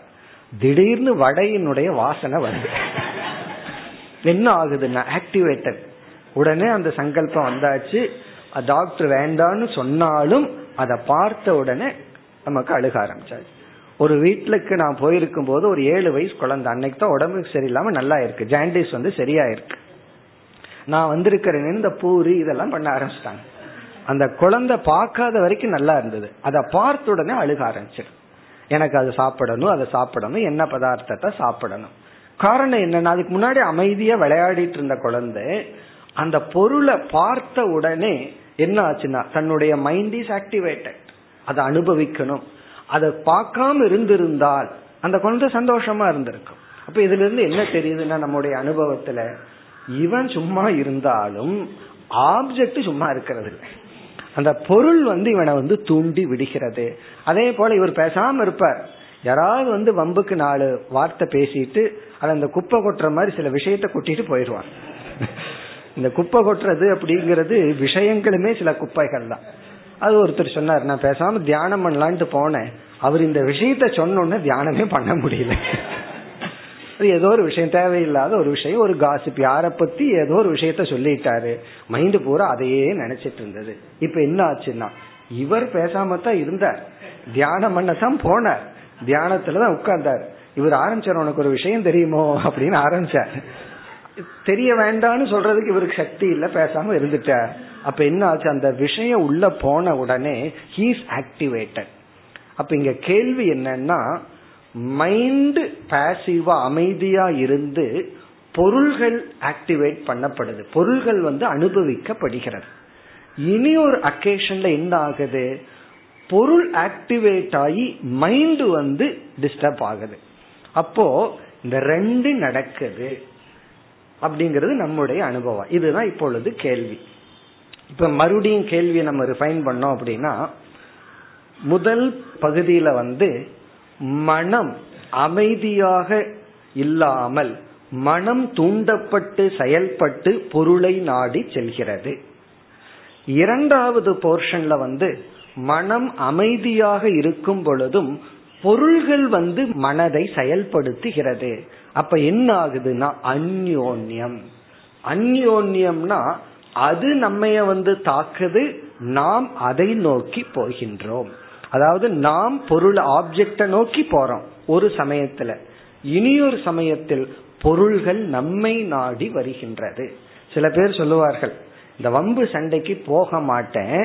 திடீர்னு வடையினுடைய வாசனை வருது. என்ன ஆகுதுன்னா ஆக்டிவேட்டட் உடனே அந்த சங்கல்பம் வந்தாச்சு. டாக்டர் வேண்டான்னு சொன்னாலும் அதை பார்த்த உடனே நமக்கு அழுக ஆரம்பிச்சாச்சு. ஒரு வீட்டுக்கு நான் போயிருக்கும் போது ஒரு ஏழு வயசு குழந்தை. அன்னைக்கு தான் உடம்புக்கு சரியில்லாம நல்லா இருக்கு. ஜாண்டிஸ் வந்து சரியா இருக்கு. நான் வந்திருக்கிறேன்னு இந்த பூரி இதெல்லாம் பண்ண ஆரம்பிச்சிட்டாங்க. அந்த குழந்தை பார்க்காத வரைக்கும் நல்லா இருந்தது. அதை பார்த்த உடனே அழுக ஆரம்பிச்சிடு எனக்கு அது சாப்பிடணும் அதை சாப்பிடணும் என்ன பதார்த்தத்தை சாப்பிடணும். காரணம் என்னன்னா அதுக்கு முன்னாடி அமைதியா விளையாடிட்டு இருந்த குழந்தை அந்த பொருளை பார்த்த உடனே என்ன ஆச்சுன்னா தன்னுடைய மைண்ட் இஸ் ஆக்டிவேட்டட் அதை அனுபவிக்கணும். அதை பார்க்காம இருந்திருந்தால் அந்த குழந்தை சந்தோஷமா இருந்திருக்கும். அப்ப இதுல இருந்து என்ன தெரியுதுன்னா நம்முடைய அனுபவத்துல இவன் சும்மா இருந்தாலும் ஆப்ஜெக்ட் சும்மா இருக்கிறது இல்லை. அந்த பொருள் வந்து இவனை வந்து தூண்டி விடுகிறது. அதே போல இவர் பேசாம இருப்பார். யாராவது வந்து வம்புக்கு நாலு வார்த்தை பேசிட்டு அதை அந்த குப்பை கொட்டுற மாதிரி சில விஷயத்த கொட்டிட்டு போயிடுவான் இந்த குப்பை கொட்டுறது அப்படிங்கிறது விஷயங்களுமே சில குப்பைகள் தான். அது ஒருத்தர் சொன்னார் நான் பேசாம தியானம் பண்ணலான்ட்டு போனேன். அவர் இந்த விஷயத்த சொன்னோன்னு தியானமே பண்ண முடியல. அது ஏதோ ஒரு விஷயம் தேவையில்லாத ஒரு விஷயம் ஒரு காசிப் யார பத்தி ஏதோ ஒரு விஷயத்த சொல்லிட்டாரு. மைண்ட் பூரா அதையே நினைச்சிட்டு இருந்தது. இப்ப என்ன ஆச்சுன்னா இவர் பேசாம தான் இருந்தார். தியானம் பண்ணத்தான் போனார். தியானத்துலதான் உட்கார்ந்தார். இவர் ஆரம்பிச்சார் உனக்கு ஒரு விஷயம் தெரியுமோ? அப்படின்னு ஆரம்பிச்சார். தெரிய வேண்டாம்னு சொல்றதுக்கு இவருக்கு சக்தி இல்ல பேசாம இருந்துட்டார். அப்ப என்ன ஆச்சு? அந்த விஷயம் உள்ள போன உடனே ஹீஸ் ஆக்டிவேட்டட் அப்ப இங்க கேள்வி என்னன்னா மைண்ட் பேசிவா அமைதியா இருந்து பொருள்கள் ஆக்டிவேட் பண்ணப்படுது. பொருள்கள் வந்து அனுபவிக்கப்படுகிறது. இனி ஒரு அக்கேஷன்ல என்ன ஆகுது? பொருள் ஆக்டிவேட் ஆகி மைண்ட் வந்து டிஸ்டர்ப் ஆகுது. அப்போ இந்த ரெண்டு நடக்குது. அப்படிங்கிறது நம்முடைய அனுபவம். இதுதான் இப்பொழுது கேள்வி. இப்ப மறுபடியும் கேள்வியை நம்ம ரிஃபைன் பண்ணோம் அப்படின்னா முதல் பகுதியில வந்து மனம் அமைதியாக இல்லாமல் மனம் தூண்டப்பட்டு செயல்பட்டு பொருளை நாடி செல்கிறது. இரண்டாவது போர்ஷன்ல வந்து மனம் அமைதியாக இருக்கும் பொழுதும் பொருள்கள் வந்து மனதை செயல்படுத்துகிறது. அப்ப என்ன ஆகுதுன்னா அந்யோன்யம். அந்யோன்யம்னா அது நம்மைய வந்து தாக்குது நாம் அதை நோக்கி போகின்றோம். அதாவது நாம் பொருள் ஆப்ஜெக்ட நோக்கி போறோம் ஒரு சமயத்துல. இனியொரு சமயத்தில் பொருள்கள் நம்மை நாடி வருகின்றது. சில பேர் சொல்லுவார்கள் இந்த வம்பு சண்டைக்கு போக மாட்டேன்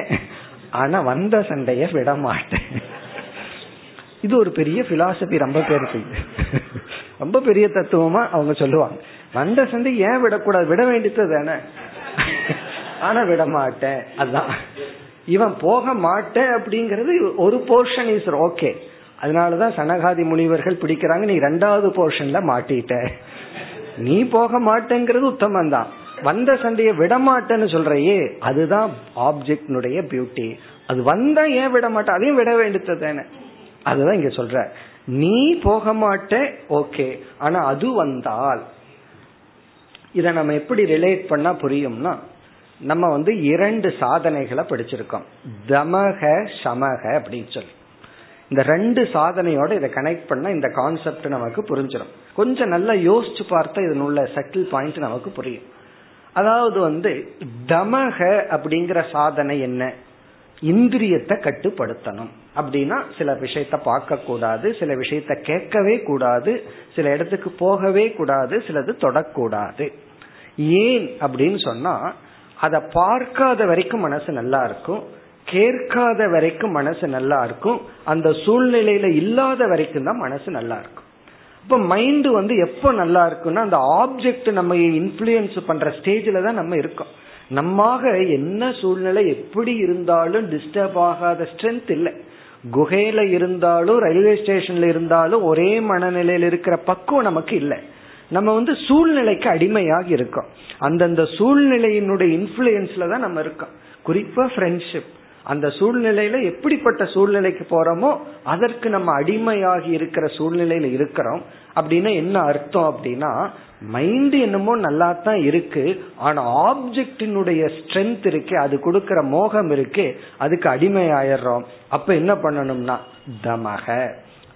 ஆனா வந்த சண்டைய விட மாட்டேன். இது ஒரு பெரிய பிலாசபி ரொம்ப பேருக்கு ரொம்ப பெரிய தத்துவமா அவங்க சொல்லுவாங்க. வந்த சண்டை ஏன் விடக்கூடாது? விட வேண்டியது தானே? ஆனா விட மாட்டேன். அதான். இவன் போக மாட்டேன் அப்படிங்கறது ஒரு போர்ஷன் இஸ் ஓகே அதனாலதான் சனகாதி முனிவர்கள் பிடிக்கிறாங்க நீ ரெண்டாவது போர்ஷன்ல மாட்டிட்ட. நீ போக மாட்டேங்கிறது உத்தமம் தான் வந்த சண்டையை விட மாட்டேன்னு சொல்றையே அதுதான் ஆப்ஜெக்டினுடைய பியூட்டி அது வந்தா ஏன் விட மாட்டேன்? அதையும் விட வேண்டியது தானே? அதுதான் இங்க சொல்ற. நீ போக மாட்டே ஓகே. ஆனா அது வந்தால் இத நம்ம எப்படி ரிலேட் பண்ணா புரியும்னா நம்ம வந்து இரண்டு சாதனைகளை படிச்சிருக்கோம். தமக சமக அப்படின்னு சொல்லி. இந்த ரெண்டு சாதனையோட இதை கனெக்ட் பண்ண இந்த கான்செப்ட் நமக்கு புரிஞ்சிடும் கொஞ்சம் நல்லா யோசிச்சு பார்த்தா இதனுள்ள சட்டில் செட்டில் பாயிண்ட் நமக்கு புரியும். அதாவது வந்து தமக அப்படிங்கிற சாதனை என்ன? இந்திரியத்தை கட்டுப்படுத்தணும். அப்படின்னா சில விஷயத்த பார்க்க கூடாது சில விஷயத்த கேட்கவே கூடாது சில இடத்துக்கு போகவே கூடாது சிலது தொடக்கூடாது. ஏன் அப்படின்னு சொன்னா அதை பார்க்காத வரைக்கும் மனசு நல்லா இருக்கும் கேட்காத வரைக்கும் மனசு நல்லா இருக்கும் அந்த சூழ்நிலையில இல்லாத வரைக்கும் தான் மனசு நல்லா இருக்கும். இப்ப மைண்ட் வந்து எப்போ நல்லா இருக்குன்னா அந்த ஆப்ஜெக்ட் நம்ம இன்ஃபுளுயன்ஸ் பண்ற ஸ்டேஜில் தான் நம்ம இருக்கோம். நம்மாக என்ன சூழ்நிலை எப்படி இருந்தாலும் டிஸ்டர்ப் ஆகாத ஸ்ட்ரென்த் இல்லை. குகையில இருந்தாலும் ரயில்வே ஸ்டேஷன்ல இருந்தாலும் ஒரே மனநிலையில இருக்கிற பக்குவம் நமக்கு இல்லை. நம்ம வந்து சூழ்நிலைக்கு அடிமையாக இருக்கோம். அந்தந்த சூழ்நிலையினுடைய இன்ஃபுளுயன்ஸ்ல தான் நம்ம இருக்கோம். குறிப்பா ஃப்ரெண்ட்ஷிப் அந்த சூழ்நிலையில எப்படிப்பட்ட சூழ்நிலைக்கு போறோமோ அதற்கு நம்ம அடிமையாகி இருக்கிற சூழ்நிலையில இருக்கிறோம். அப்படின்னா என்ன அர்த்தம் அப்படின்னா மைண்ட் என்னமோ நல்லா தான் இருக்கு ஆனா ஆப்ஜெக்டினுடைய ஸ்ட்ரென்த் இருக்கு அது கொடுக்கற மோகம் இருக்கு அதுக்கு அடிமை ஆயிடுறோம் அப்ப என்ன பண்ணணும்னா தமக.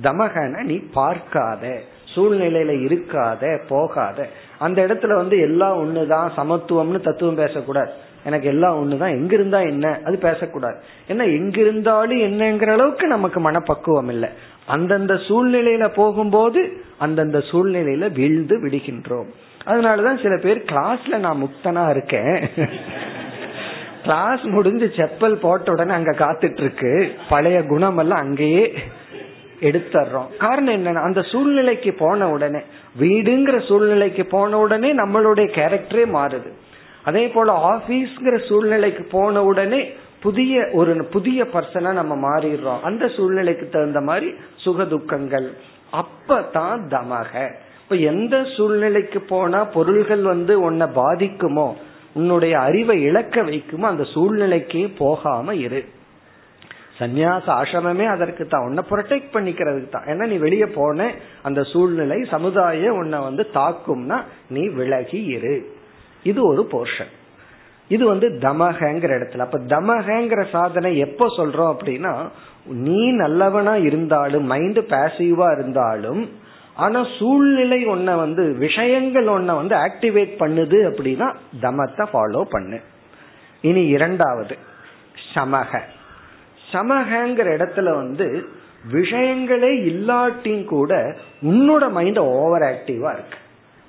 தமகன நீ பார்க்காத சூழ்நிலையில இருக்காத போகாத. அந்த இடத்துல வந்து எல்லாம் ஒண்ணுதான் சமத்துவம்னு தத்துவம் பேசக்கூடாது. எனக்கு எல்லாம் ஒண்ணுதான். எங்க இருந்தா என்ன? அது பேசக்கூடாது. ஏன்னா எங்க இருந்தாலும் என்னங்கிற அளவுக்கு நமக்கு மனப்பக்குவம் இல்லை. அந்தந்த சூழ்நிலையில போகும்போது அந்தந்த சூழ்நிலையில வீழ்ந்து விடுகின்றோம். அதனாலதான் சில பேர் கிளாஸ்ல நான் முக்தனா இருக்கேன். கிளாஸ் முடிஞ்சு செப்பல் போட்ட உடனே அங்க காத்துட்டு இருக்கு பழைய குணம் எல்லாம் அங்கேயே எடுத்துறோம் காரணம் என்னன்னா அந்த சூழ்நிலைக்கு போன உடனே வீடுங்கிற சூழ்நிலைக்கு போன உடனே நம்மளுடைய கேரக்டரே மாறுது. அதே போல ஆபீஸ்ங்கிற சூழ்நிலைக்கு போன உடனே புதிய ஒரு புதிய பர்சனா நம்ம மாறிடுறோம். அந்த சூழ்நிலைக்கு தகுந்த மாதிரி சுக துக்கங்கள் அப்பதான் தமக. இப்ப எந்த சூழ்நிலைக்கு போனா பொருள்கள் வந்து உன்னை பாதிக்குமோ உன்னுடைய அறிவை இழக்க வைக்குமோ அந்த சூழ்நிலைக்கே போகாம இரு. சந்நியாச ஆசிரமமே அதற்கு தான். உன்னை ப்ரொடெக்ட் பண்ணிக்கிறதுக்கு தான். ஏன்னா நீ வெளியே போன அந்த சூழ்நிலை சமுதாயம் உன்னை வந்து தாக்கும்னா நீ விலகி இரு. இது ஒரு போர்ஷன் இது வந்து தமகங்கிற இடத்துல. அப்ப தமகங்கிற சாதனை எப்ப சொல்றோம் அப்படின்னா நீ நல்லவனா இருந்தாலும் மைண்ட் பேசிவா இருந்தாலும் ஆனா சூழ்நிலை ஒன்ன வந்து விஷயங்கள் ஒன்ன வந்து ஆக்டிவேட் பண்ணுது அப்படின்னா தமத்தை ஃபாலோ பண்ணு. இனி இரண்டாவது சமக சமகங்கிற இடத்துல வந்து விஷயங்களே இல்லாட்டியும் கூட உன்னோட மைண்ட் ஓவர் ஆக்டிவா இருக்கு.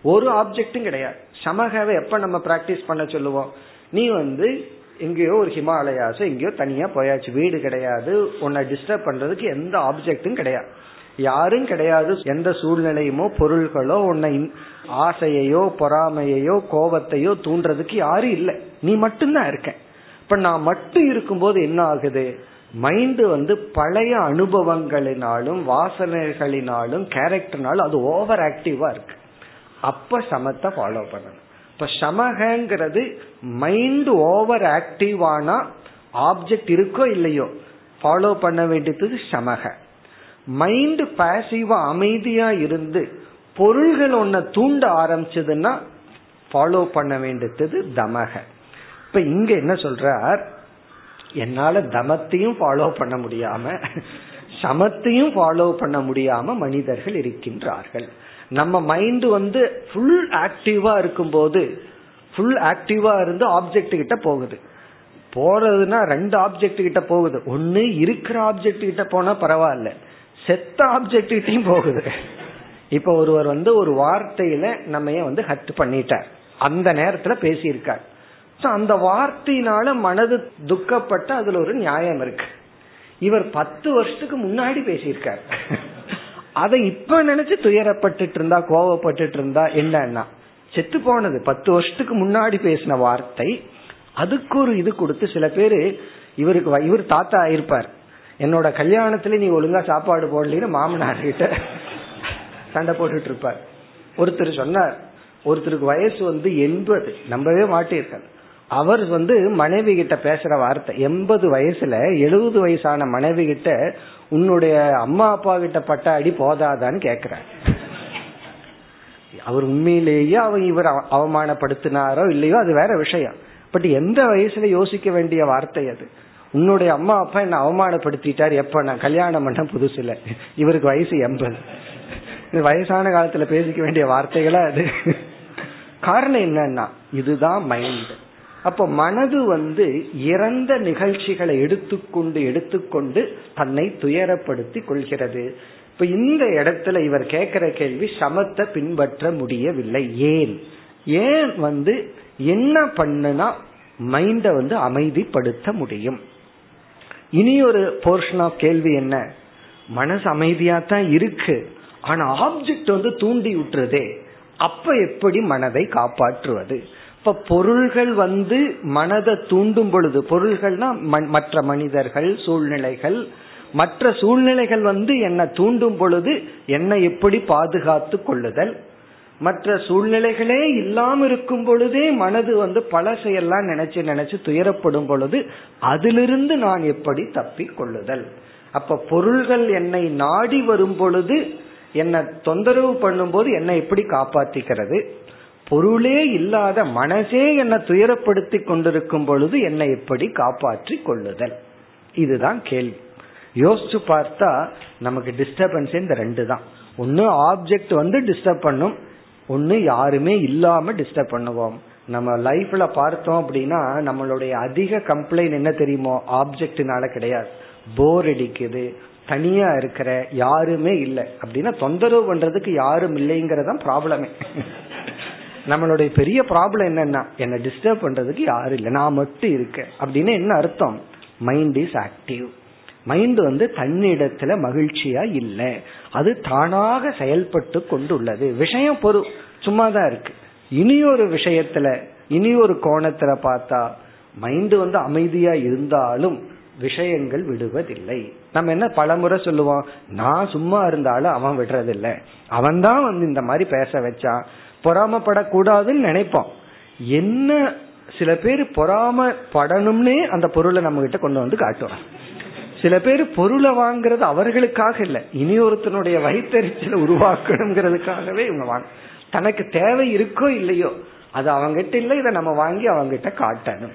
ஒரு ஆப்ஜெக்டும் கிடையாது. சமகாவை எப்ப நம்ம பிராக்டிஸ் பண்ண சொல்லுவோம்? நீ வந்து எங்கேயோ ஒரு ஹிமாலயாஸ் எங்கேயோ தனியா போயாச்சு. வீடு கிடையாது. உன்னை டிஸ்டர்ப் பண்றதுக்கு எந்த ஆப்ஜெக்டும் கிடையாது. யாரும் கிடையாது. எந்த சூழ்நிலையுமோ பொருள்களோ உன்னை ஆசையையோ பொறாமையோ கோபத்தையோ தூண்டுறதுக்கு யாரும் இல்லை. நீ மட்டும்தான் இருக்க. இப்ப நான் மட்டும் இருக்கும்போது என்ன ஆகுது? மைண்டு வந்து பழைய அனுபவங்களினாலும் வாசனைகளினாலும் கேரக்டர்னாலும் அது ஓவர் ஆக்டிவா இருக்கு. அப்ப சமத்தை ஃபாலோ பண்ணணும். இப்ப சமகங்கிறது மைண்ட் ஓவர் ஆக்டிவ் ஆனா ஆப்ஜெக்ட் இருக்கோ இல்லையோ ஃபாலோ பண்ண வேண்டியது சமக. மைண்ட் பாசிவா அமைதியா இருந்து பொருள்கள் ஒன்ன தூண்ட ஆரம்பிச்சதுன்னா ஃபாலோ பண்ண வேண்டியது தமக. இப்ப இங்க என்ன சொல்றார்? என்னால தமத்தையும் ஃபாலோ பண்ண முடியாம சமத்தையும் ஃபாலோ பண்ண முடியாம மனிதர்கள் இருக்கின்றார்கள். நம்ம மைண்ட் வந்து ஃபுல் ஆக்டிவா இருக்கும்போது ஃபுல் ஆக்டிவா இருந்து ஆப்ஜெக்ட் கிட்ட போகுது. போறதுன்னா ரெண்டு ஆப்ஜெக்ட் கிட்ட போகுது. ஒன்னு இருக்கிற ஆப்ஜெக்ட் கிட்ட போனா பரவாயில்ல. செத்த ஆப்ஜெக்ட் கிட்டையும் போகுது. இப்ப ஒருவர் வந்து ஒரு வார்த்தையில நம்ம வந்து ஹர்ட் பண்ணிட்டார். அந்த நேரத்துல பேசியிருக்கார். அந்த வார்த்தையினால மனது துக்கப்பட்ட அதுல ஒரு நியாயம் இருக்கு. இவர் பத்து வருஷத்துக்கு முன்னாடி பேசியிருக்கார். அதை இப்ப நினைச்சு துயரப்பட்டு இருந்தா கோவப்பட்டு இருந்தா என்னன்னா செத்து போனது. பத்து வருஷத்துக்கு முன்னாடி பேசின வார்த்தை. அதுக்கு ஒரு இது கொடுத்து சில பேரு இவருக்கு இவர் தாத்தா ஆயிருப்பார். என்னோட கல்யாணத்துல நீ ஒழுங்கா சாப்பாடு போடலன்னு மாமனார் கிட்ட சண்டை போட்டுட்டு இருப்பார் ஒருத்தர் சொன்னார் ஒருத்தருக்கு வயசு வந்து எண்பது. நம்பவே மாட்டிருக்காரு அவர் வந்து மனைவி கிட்ட பேசுற வார்த்தை எண்பது வயசுல எழுபது வயசான மனைவி கிட்ட உன்னுடைய அம்மா அப்பா கிட்ட பட்ட அடி போதாதான்னு கேக்குறார். அவர் உண்மையிலேயே அவர் இவர் அவமானப்படுத்தினாரோ இல்லையோ அது வேற விஷயம். பட் எந்த வயசுல யோசிக்க வேண்டிய வார்த்தை அது? உன்னுடைய அம்மா அப்பா என்ன அவமானப்படுத்திட்டார்? எப்ப? நான் கல்யாணம் பண்ண புதுசுல. இவருக்கு வயசு எண்பது. வயசான காலத்துல பேசிக்க வேண்டிய வார்த்தைகளா அது? காரணம் என்னன்னா இதுதான் மைண்ட் அப்ப மனது வந்து இறந்த நிகழ்ச்சிகளை எடுத்துக்கொண்டு எடுத்துக்கொண்டு தன்னை துயரப்படுத்தி கொள்கிறது. இப்ப இந்த இடத்துல இவர் கேட்கிற கேள்வி சமத்தை பின்பற்ற முடியவில்லை. ஏன்? ஏன் வந்து என்ன பண்ணுனா மைண்ட வந்து அமைதிப்படுத்த முடியும். இனி ஒரு போர்ஷன் ஆஃப் கேள்வி என்ன? மனசு அமைதியா தான் இருக்கு. ஆனா ஆப்ஜெக்ட் வந்து தூண்டி விட்டுறதே அப்ப எப்படி மனதை காப்பாற்றுவது? இப்ப பொருள்கள் வந்து மனதை தூண்டும் பொழுது பொருள்கள்னா மற்ற மனிதர்கள் சூழ்நிலைகள் மற்ற சூழ்நிலைகள் வந்து என்னை தூண்டும் பொழுது என்னை எப்படி பாதுகாத்து கொள்ளுதல்? மற்ற சூழ்நிலைகளே இல்லாம இருக்கும் பொழுதே மனது வந்து பழசையெல்லாம் நினைச்சு நினைச்சு துயரப்படும் பொழுது அதிலிருந்து நான் எப்படி தப்பி கொள்ளுதல்? அப்ப பொருள்கள் என்னை நாடி வரும் பொழுது என்னை தொந்தரவு பண்ணும்போது என்னை எப்படி காப்பாத்திக்கிறது? பொருளே இல்லாத மனசே என்னை துயரப்படுத்தி கொண்டிருக்கும் பொழுது என்னை எப்படி காப்பாற்றி கொள்ளுதல்? இதுதான் கேள்வி. யோசிச்சு பார்த்தா நமக்கு டிஸ்டர்பன்ஸ் இந்த ரெண்டு தான். ஒன்னு ஆப்ஜெக்ட் வந்து டிஸ்டர்ப் பண்ணும் ஒன்னு யாருமே இல்லாம டிஸ்டர்ப் பண்ணுவோம். நம்ம லைஃப்ல பார்த்தோம் அப்படின்னா நம்மளுடைய அதிக கம்ப்ளைண்ட் என்ன தெரியுமோ? ஆப்ஜெக்ட்னால கிடையாது. போர் அடிக்குது தனியா இருக்கிற யாருமே இல்லை. அப்படின்னா தொந்தரவு பண்றதுக்கு யாரும் இல்லைங்கிறதான் ப்ராப்ளமே நம்மளுடைய பெரிய ப்ராப்ளம் என்னன்னா என்ன டிஸ்டர்ப் பண்றதுக்கு யாரும் இல்லை. நான் மட்டும் இருக்கேன். அப்படின்னு என்ன அர்த்தம்? மைண்ட் இஸ் ஆக்டிவ் மைண்ட் வந்து தன்னிடத்துல மகிழ்ச்சியா இல்லை. அது தானாக செயல்பட்டு கொண்டுள்ளது. விஷயம் பொறு சும்மா தான் இருக்கு. இனி ஒரு விஷயத்துல இனி ஒரு கோணத்துல பார்த்தா மைண்ட் வந்து அமைதியா இருந்தாலும் விஷயங்கள் விடுவதில்லை. நம்ம என்ன பலமுறை சொல்லுவோம்? நான் சும்மா இருந்தாலும் அவன் விடுறதில்லை. அவன் தான் வந்து இந்த மாதிரி பேச வச்சான். பொறாமப்படக்கூடாதுன்னு நினைப்போம் என்ன சில பேர் பொறாமப்படணும்னே அந்த பொருளை நம்ம கிட்ட கொண்டு வந்து காட்டுவோம் சில பேர் பொருளை வாங்குறது அவர்களுக்காக இல்லை இனி ஒருத்தனுடைய வயிற்றுச்சலை உருவாக்கணுங்கிறதுக்காகவே இவங்க வாங்க. தனக்கு தேவை இருக்கோ இல்லையோ அது அவங்ககிட்ட இல்லை இதை நம்ம வாங்கி அவங்ககிட்ட காட்டணும்.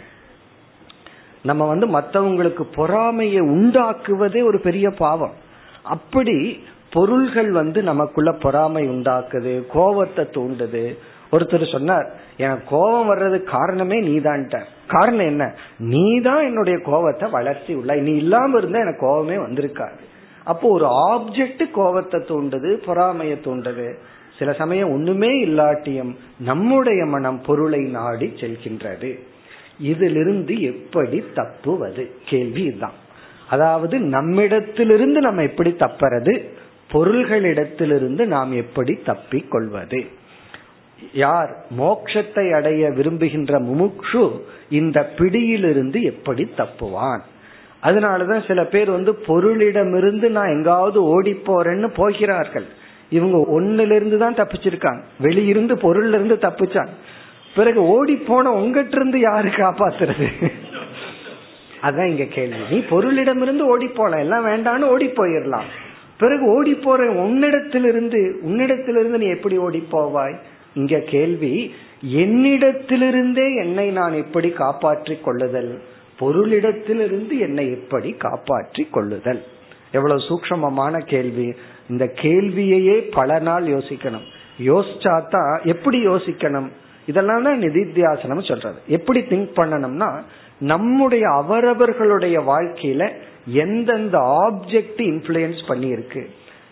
நம்ம வந்து மற்றவங்களுக்கு பொறாமையை உண்டாக்குவதே ஒரு பெரிய பாவம். அப்படி பொருள்கள் வந்து நமக்குள்ள பொறாமை உண்டாக்குது கோபத்தை தூண்டுது. ஒருத்தர் சொன்னார் எனக்கு கோபம் வர்றதுக்கு காரணமே நீதான்ட்ட. காரணம் என்ன? நீ தான் என்னுடைய கோபத்தை வளர்த்தி உள்ள நீ இல்லாம இருந்தா எனக்கு கோபமே வந்திருக்காது. அப்போ ஒரு ஆப்ஜெக்ட் கோபத்தை தூண்டுது பொறாமையை தூண்டுது. சில சமயம் ஒண்ணுமே இல்லாட்டியும் நம்முடைய மனம் பொருளை நாடி செல்கின்றது. இதிலிருந்து எப்படி தப்புவது? கேள்வி இதுதான். அதாவது நம்மிடத்திலிருந்து நம்ம எப்படி தப்புறது? பொருள்களிடத்திலிருந்து நாம் எப்படி தப்பிக் கொள்வது யார் மோட்சத்தை அடைய விரும்புகின்ற முமுக்ஷு இந்த பிடியிலிருந்து எப்படி தப்புவான்? அதனாலதான் சில பேர் வந்து பொருளிடமிருந்து நான் எங்காவது ஓடி போறேன்னு போகிறார்கள். இவங்க ஒன்னுல இருந்து தான் தப்பிச்சிருக்காங்க. வெளியிருந்து பொருள்ல இருந்து தப்பிச்சாங்க. பிறகு ஓடி போன உங்ககிட்ட இருந்து யாரு காப்பாத்துறது? அதான் இங்க கேள்வி. நீ பொருளிடமிருந்து ஓடி போலாம். எல்லாம் வேண்டான்னு ஓடி போயிடலாம். பிறகு ஓடி போற உன்னிடத்திலிருந்து உன்னிடத்திலிருந்து நீ எப்படி ஓடி போவாய் இங்க கேள்வி என்னிடத்திலிருந்தே என்னை நான் எப்படி காப்பாற்றிக் கொள்ளுதல்? பொருளிடத்திலிருந்து என்னை எப்படி காப்பாற்றிக் கொள்ளுதல்? எவ்வளவு சூக்ஷமமான கேள்வி. இந்த கேள்வியையே பல நாள் யோசிக்கணும். யோசிச்சாதான் எப்படி யோசிக்கணும்? இதெல்லாம் தான் நிதித்தியாசனம் சொல்றது. எப்படி திங்க் பண்ணணும்னா நம்முடைய அவரவர்களுடைய வாழ்க்கையில எந்தெந்த ஆப்ஜெக்ட் இன்ஃபுளுயன்ஸ் பண்ணியிருக்கு.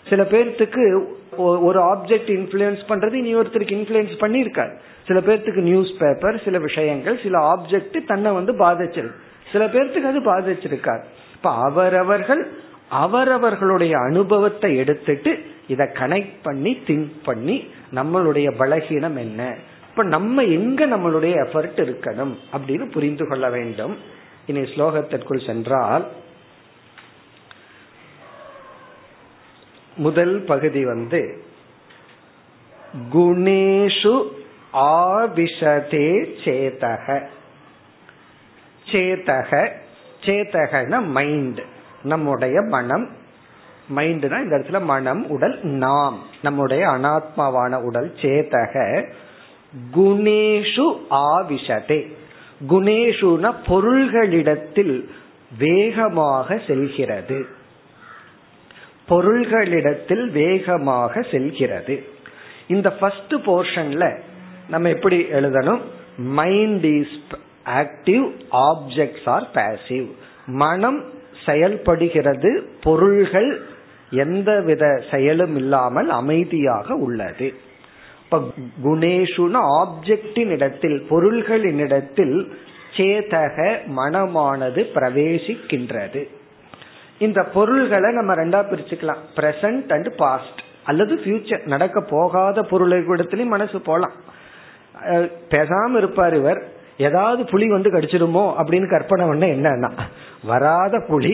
சில பேர்த்துக்கு ஒரு ஆப்ஜெக்ட் இன்ஃபுளுயன்ஸ் பண்றது இனி ஒருத்தருக்கு இன்ஃபுளுயன்ஸ் பண்ணியிருக்காரு சில பேர்த்துக்கு நியூஸ் பேப்பர் சில விஷயங்கள் சில ஆப்ஜெக்ட் தன்னை வந்து பாதிச்சிருக்கு சில பேர்த்துக்கு அது பாதிச்சிருக்காரு இப்ப அவரவர்கள் அவரவர்களுடைய அனுபவத்தை எடுத்துட்டு இதை கனெக்ட் பண்ணி திங்க் பண்ணி நம்மளுடைய பலகீனம் என்ன? இப்ப நம்ம எங்க நம்மளுடைய எஃபர்ட் இருக்கணும் அப்படின்னு புரிந்து கொள்ள வேண்டும். இனி ஸ்லோகத்திற்குள் சென்றால் முதல் பகுதி வந்து குணேஷு ஆவிஷதே சேதக. சேதக சேதகன மைண்ட் நம்முடைய மனம். மைண்ட்னா இந்த இடத்துல மனம் உடல் நாம். நம்முடைய அனாத்மாவான உடல் சேதக. குணேஷு ஆவிஷதே. குணேஷுன பொருள்களிடத்தில் வேகமாக செல்கிறது. பொருள்களிடத்தில் வேகமாக செல்கிறது. இந்த ஃபர்ஸ்ட் போர்ஷன்ல நம்ம எப்படி எழுதணும்? Mind is active objects are passive மனம் செயல்படுகிறது பொருள்கள் எந்தவித செயலும் இல்லாமல் அமைதியாக உள்ளது. இப்ப குணேஷுன ஆப்ஜெக்டின் இடத்தில் பொருள்களின் இடத்தில் சேதக மனமானது பிரவேசிக்கின்றது. இந்த பொருள்களை நம்ம ரெண்டா பிரிச்சுக்கலாம். பிரசன்ட் அண்ட் பாஸ்ட் அல்லது ஃபியூச்சர் நடக்க போகாத பொருளை கூடத்திலையும் மனசு போலாம். பேசாம இருப்பார் இவர். ஏதாவது புலி வந்து கடிச்சிடுமோ அப்படின்னு கற்பனை பண்ண என்னன்னா வராத புலி.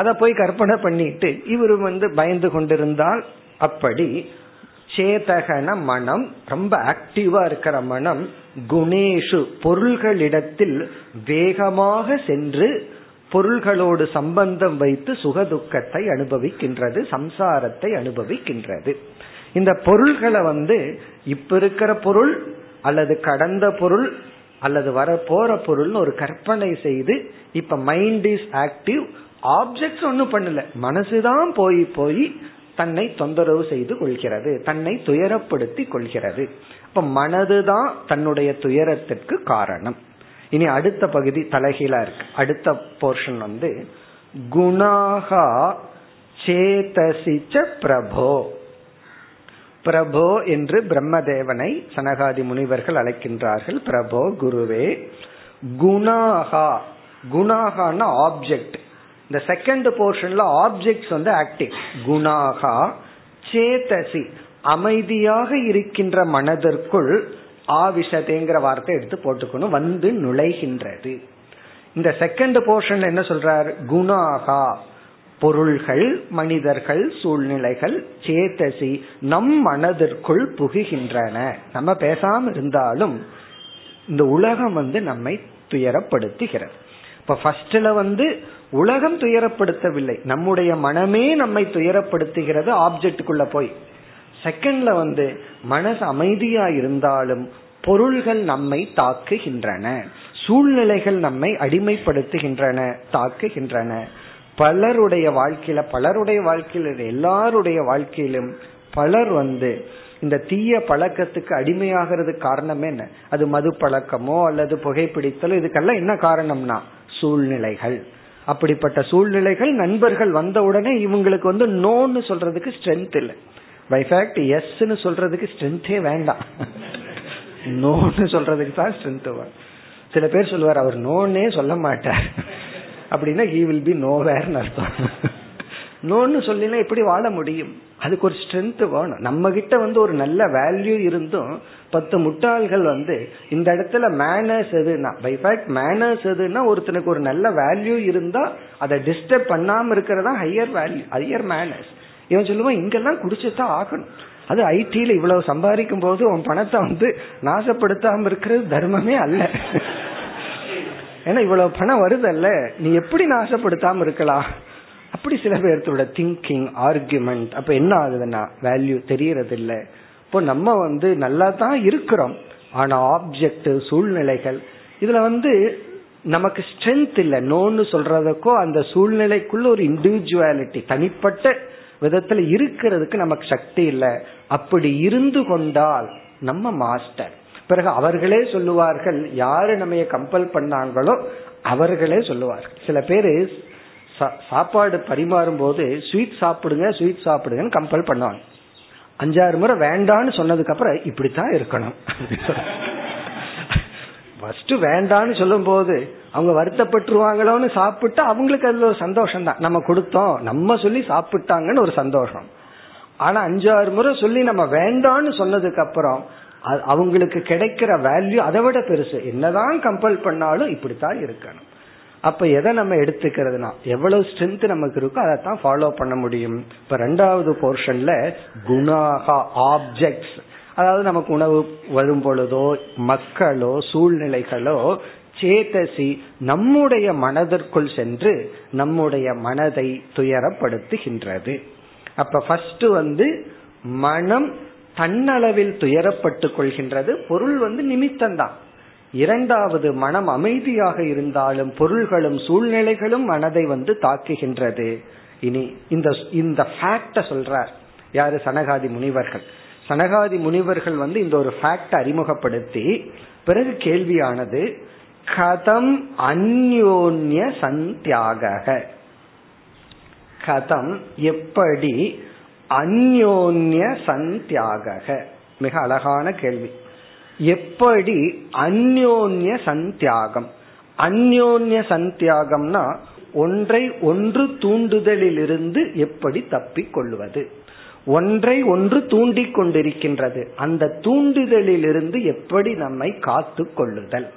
அதை போய் கற்பனை பண்ணிட்டு இவர் வந்து பயந்து கொண்டிருந்தால் அப்படி சேதகன மனம் ரொம்ப ஆக்டிவா இருக்கிற மனம் குணேஷு பொருள்களிடத்தில் வேகமாக சென்று பொருள்களோடு சம்பந்தம் வைத்து சுகதுக்கத்தை அனுபவிக்கின்றது சம்சாரத்தை அனுபவிக்கின்றது. இந்த பொருள்களை வந்து இப்ப இருக்கிற பொருள் அல்லது கடந்த பொருள் அல்லது வர போற பொருள்னு ஒரு கற்பனை செய்து இப்ப மைண்ட் இஸ் ஆக்டிவ் ஆப்ஜெக்ட்ஸ் ஒன்றும் பண்ணல மனசுதான் போய் போய் தன்னை தொந்தரவு செய்து கொள்கிறது தன்னை துயரப்படுத்தி கொள்கிறது. இப்ப மனதுதான் தன்னுடைய துயரத்திற்கு காரணம். இனி அடுத்த பகுதி தலைகீழா இருக்கு. அடுத்த போர்ஷன் வந்து குணாகா சேதசிச்ச பிரபோ. பிரபோ என்று பிரம்மதேவனை சனகாதி முனிவர்கள் அழைக்கின்றார்கள். பிரபோ குருவே குணாகா. குணாகான ஆப்ஜெக்ட் இந்த செகண்ட் போர்ஷன்ல ஆப்ஜெக்ட்ஸ் வந்து ஆக்டிவ் குணாகா சேதசி. அமைதியாக இருக்கின்ற மனதிற்குள் ஆவிஷதேங்கிற வார்த்தை எடுத்து போட்டுக்கணும். வந்து நுழைகின்றது. இந்த செகண்ட் போர்ஷன் என்ன சொல்றார்? குணாகா. பொருள்கள் மனிதர்கள் சூழ்நிலைகள் சேத்தசி நம் மனதிற்குள் புகுகின்றன. நம்ம பேசாம இருந்தாலும் இந்த உலகம் வந்து நம்மை துயரப்படுத்துகிறது. இப்ப ஃபர்ஸ்ட்ல வந்து உலகம் துயரப்படுத்தவில்லை. நம்முடைய மனமே நம்மை துயரப்படுத்துகிறது ஆப்ஜெக்டுக்குள்ள போய். செகண்ட்ல வந்து மனசு அமைதியா இருந்தாலும் பொருள்கள் நம்மை தாக்குகின்றன. சூழ்நிலைகள் நம்மை அடிமைப்படுத்துகின்றன தாக்குகின்றன. பலருடைய வாழ்க்கையில பலருடைய வாழ்க்கையில எல்லாருடைய வாழ்க்கையிலும் பலர் வந்து இந்த தீய பழக்கத்துக்கு அடிமையாகிறதுக்கு காரணமே என்ன? அது மது பழக்கமோ அல்லது புகைப்பிடித்தலோ இதுக்கெல்லாம் என்ன காரணம்னா? சூழ்நிலைகள். அப்படிப்பட்ட சூழ்நிலைகள் நண்பர்கள் வந்த உடனே இவங்களுக்கு வந்து நோன்னு சொல்றதுக்கு ஸ்ட்ரென்த் இல்லை. பைஃபேக்ட் எஸ்ன்னு சொல்றதுக்கு ஸ்ட்ரென்த்தே வேண்டாம். நோன்னு சொல்றதுக்கு தான் ஸ்ட்ரென்த் வரும் சில பேர் சொல்லுவார் அவர் நோன்னே சொல்ல மாட்டார். அப்படின்னா ஹி வில் பி நோவேர்னு அர்த்தம். நோன்னு சொல்லினா எப்படி வாழ முடியும்? அதுக்கு ஒரு ஸ்ட்ரென்த் வேணும். நம்ம கிட்ட வந்து ஒரு நல்ல வேல்யூ இருந்தும் பத்து முட்டாள்கள் வந்து இந்த இடத்துல மேனர்ஸ் எதுனா பை ஃபேக்ட் மேனர்ஸ் எதுனா ஒருத்தனுக்கு ஒரு நல்ல வேல்யூ இருந்தா அதை டிஸ்டர்ப் பண்ணாம இருக்கிறதா ஹையர் வேல்யூ ஹையர் மேனர்ஸ் இவன் சொல்லுவான் இங்கெல்லாம் குடிச்சுதான் ஆகணும். அது ஐடியில இவ்வளவு சம்பாதிக்கும் போது உன் பணத்தை வந்து நாசப்படுத்தாம இருக்கிறது தர்மமே அல்ல. ஏன்னா இவ்வளவு பணம் வருதல்ல. நீ எப்படி நாசப்படுத்தாம இருக்கலாம்? அப்படி சில பேர்த்தோட திங்கிங் ஆர்குமெண்ட் அப்ப என்ன ஆகுதுன்னா வேல்யூ தெரியறது இல்லை இப்போ நம்ம வந்து நல்லா தான் இருக்கிறோம். ஆனா ஆப்ஜெக்ட் சூழ்நிலைகள் இதுல வந்து நமக்கு ஸ்ட்ரென்த் இல்லை. நோன்னு சொல்றதுக்கோ அந்த சூழ்நிலைக்குள்ள ஒரு இண்டிவிஜுவாலிட்டி தனிப்பட்ட விதத்துல இருக்கிறதுக்கு நமக்கு சக்தி இல்லை. அப்படி இருந்து கொண்டால் நம்ம மாஸ்டர். பிறகு அவர்களே சொல்லுவார்கள் யாரு நம்ம கம்பல் பண்ணாங்களோ அவர்களே சொல்லுவார்கள். சில பேரு சாப்பாடு பரிமாறும் போது ஸ்வீட் சாப்பிடுங்க ஸ்வீட் சாப்பிடுங்கன்னு கம்பல் பண்ணுவாங்க. அஞ்சாறு முறை வேண்டான்னு சொன்னதுக்கு அப்புறம் இப்படித்தான் இருக்கணும். ஃபர்ஸ்ட் வேண்டான்னு சொல்லும் போது அவங்க வருத்தப்பட்டுருவாங்களோன்னு சாப்பிட்டா அவங்களுக்கு அதுல ஒரு சந்தோஷம் தான் நம்ம கொடுத்தோம் நம்ம சொல்லி சாப்பிட்டாங்கன்னு ஒரு சந்தோஷம். ஆனா அஞ்சாறு முறை சொல்லி நம்ம வேண்டான்னு சொன்னதுக்கு அப்புறம் அவங்களுக்கு கிடைக்கிற வேல்யூ அதை விட பெருசு. என்னதான் கம்பல் பண்ணாலும் இப்படித்தான் இருக்கணும். அப்ப எதை நம்ம எடுத்துக்கிறதுனா எவ்வளவு ஸ்ட்ரென்த் நமக்கு இருக்கோ அதை தான் ஃபாலோ பண்ண முடியும். இப்ப ரெண்டாவது போர்ஷன்ல குணாகா ஆப்ஜெக்ட்ஸ் அதாவது நமக்கு உணவு வரும் பொழுதோ மக்களோ சூழ்நிலைகளோ சேதசி நம்முடைய மனதிற்குள் சென்று நம்முடைய மனதை துயரப்படுத்துகின்றது. அப்ப ஃபர்ஸ்ட் வந்து மனம் தன்னளவில் துயரப்பட்டு கொள்கின்றது. பொருள் வந்து நிமித்தம்தான். இரண்டாவது மனம் அமைதியாக இருந்தாலும் பொருள்களும் சூழ்நிலைகளும் மனதை வந்து தாக்குகின்றது. இனி இந்த இந்த ஃபேக்ட சொல்றார். யாரு? சனகாதி முனிவர்கள். சனகாதி முனிவர்கள் வந்து இந்த ஒரு ஃபேக்ட் அறிமுகப்படுத்தி பிறகு கேள்வியானது கதம் அந்யோன்ய சந்தியாக கதம் எப்படி அந்யோன்ய சந்தியாக மிக அழகான கேள்வி. எப்படி அந்யோன்ய சந்தியாகம்? அந்யோன்ய சந்தியாகம்னா ஒன்றை ஒன்று தூண்டுதலிலிருந்து எப்படி தப்பிக் கொள்வது? ஒன்றை ஒன்று தூண்டிக் கொண்டிருக்கின்றது. அந்த தூண்டுதலிலிருந்து எப்படி நம்மை காத்து கொள்ளுதல்?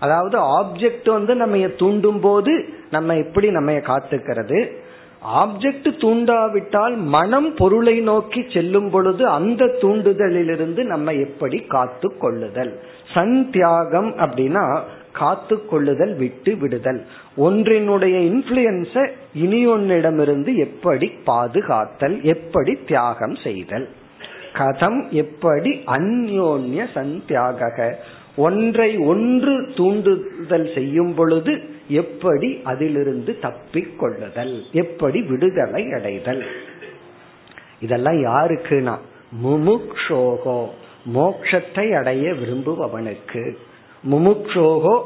அதாவது ஆப்ஜெக்ட் வந்து நம்ம தூண்டும் போது நம்ம எப்படி நம்ம காத்துக்கிறது? ஆப்ஜெக்ட் தூண்டாவிட்டால் மனம் பொருளை நோக்கி செல்லும் பொழுது அந்த தூண்டுதலிலிருந்து நம்ம எப்படி காத்து கொள்ளுதல்? சந்தியாகம் அப்படின்னா காத்து கொள்ளுதல் விட்டு விடுதல். ஒன்றினுடைய இன்ஃபுளுயன்ஸ இனி ஒன்னிடமிருந்து எப்படி பாதுகாத்தல் எப்படி தியாகம் செய்தல். கதம் எப்படி அந்யோன்ய சந்தியாக ஒன்றை ஒன்று தூண்டுதல் செய்யும் பொழுது எப்படி அதிலிருந்து தப்பிக் கொள்ளுதல் எப்படி விடுதலை அடைதல். இதெல்லாம் யாருக்குனா முமுக்ஷோகோ மோக்ஷத்தை அடைய விரும்புபவனுக்கு. முமுக்ஷோகோ.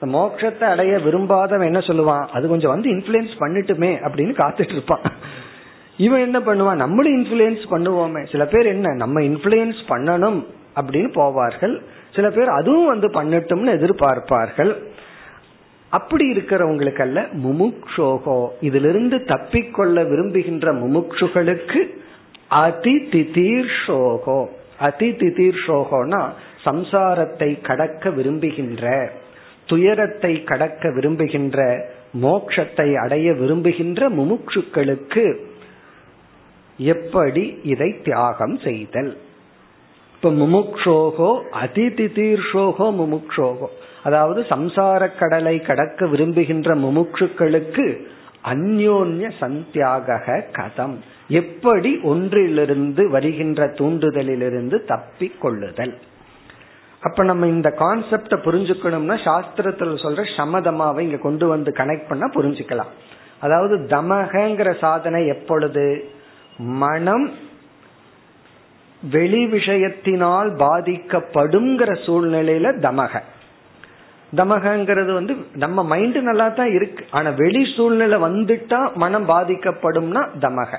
மோட்சத்தை அடைய விரும்பாதவன் என்ன சொல்லுவான்? அது கொஞ்சம் வந்து இன்ஃபுளுயன்ஸ் பண்ணிட்டுமே அப்படின்னு காத்துட்டு இருப்பான் இவன் என்ன பண்ணுவான்? நம்மளும் இன்ஃபுளுயன்ஸ் பண்ணுவோமே. சில பேர் என்ன? நம்ம இன்ஃபுளுயன்ஸ் பண்ணணும் அப்படின்னு போவார்கள். சில பேர் அதுவும் வந்து பண்ணட்டும்னு எதிர்பார்ப்பார்கள். அப்படி இருக்கிறவங்களுக்கு அல்ல முமுக்ஷோகோ. இதிலிருந்து தப்பிக்கொள்ள விரும்புகின்ற முமுக்ஷுகளுக்கு அதி திதீர்ஷோகோ அதி திதீர்ஷோகோனா சம்சாரத்தை கடக்க விரும்புகின்ற துயரத்தை கடக்க விரும்புகின்ற மோட்சத்தை அடைய விரும்புகின்ற முமுட்சுக்களுக்கு எப்படி இதை தியாகம் செய்தல்? இப்ப முமுக்ஷோகோ அதிதி தீர்ஷோகோ முமுக்ஷோகோ அதாவது சம்சார கடலை கடக்க விரும்புகின்ற முமுட்சுக்களுக்கு அந்யோன்ய சந்தியாக கதம். எப்படி ஒன்றிலிருந்து வருகின்ற தூண்டுதலிலிருந்து தப்பிக் கொள்ளுதல்? அப்ப நம்ம இந்த கான்செப்ட புரிஞ்சுக்கணும்னா சாஸ்திரத்துல சொல்ற சமதமாவை இங்க கொண்டு வந்து கனெக்ட் பண்ணா புரிஞ்சுக்கலாம். அதாவது தமகங்கிற சாதனை எப்பொழுது? மனம் வெளி விஷயத்தினால் பாதிக்கப்படுங்கிற சூழ்நிலையில தமக. தமகங்கிறது வந்து நம்ம மைண்ட் நல்லா தான் இருக்கு. ஆனா வெளி சூழ்நிலை வந்துட்டா மனம் பாதிக்கப்படும்னா தமக.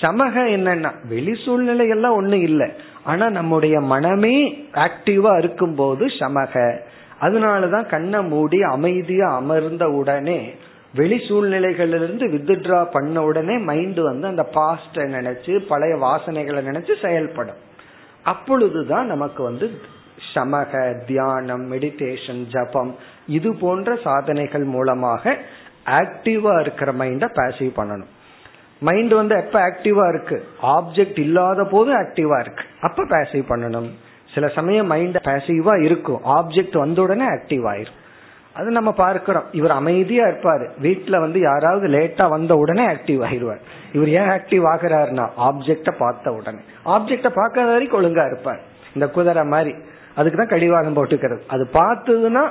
சமக என்னன்னா வெளி சூழ்நிலை எல்லாம் ஒண்ணு இல்லை. ஆனா நம்முடைய மனமே ஆக்டிவா இருக்கும் போது சமக. அதனாலதான் கண்ணை மூடி அமைதியா அமர்ந்த உடனே வெளி சூழ்நிலைகளிலிருந்து வித்ட்ரா பண்ண உடனே மைண்ட் வந்து அந்த பாஸ்ட நினைச்சு பழைய வாசனைகளை நினைச்சு செயல்படும். அப்பொழுதுதான் நமக்கு வந்து சமக தியானம் மெடிடேஷன் ஜபம் இது போன்ற சாதனைகள் மூலமாக ஆக்டிவா இருக்கிற மைண்ட பாசிவ் பண்ணணும். மைண்ட் வந்து எப்ப ஆக்டிவா இருக்கு? ஆப்ஜெக்ட் இல்லாத போது ஆக்டிவா இருக்கு. அப்ப பேசிவ் பண்ணணும். சில சமயம் மைண்ட் பேசிவா இருக்கும். ஆப்ஜெக்ட் வந்த உடனே ஆக்டிவ் ஆயிரும். அது நம்ம பார்க்கிறோம். இவர் அமைதியா இருப்பாரு. வீட்டுல வந்து யாராவது லேட்டா வந்த உடனே ஆக்டிவ் ஆயிடுவார். இவர் ஏன் ஆக்டிவ் ஆகிறாருன்னா ஆப்ஜெக்ட பார்த்த உடனே. ஆப்ஜெக்ட பார்க்காத வரைக்கும் ஒழுங்கா இருப்பார். இந்த குதிரை மாதிரி. அதுக்குதான் கடிவாளம் போட்டுக்கிறது. அது பார்த்ததுன்னா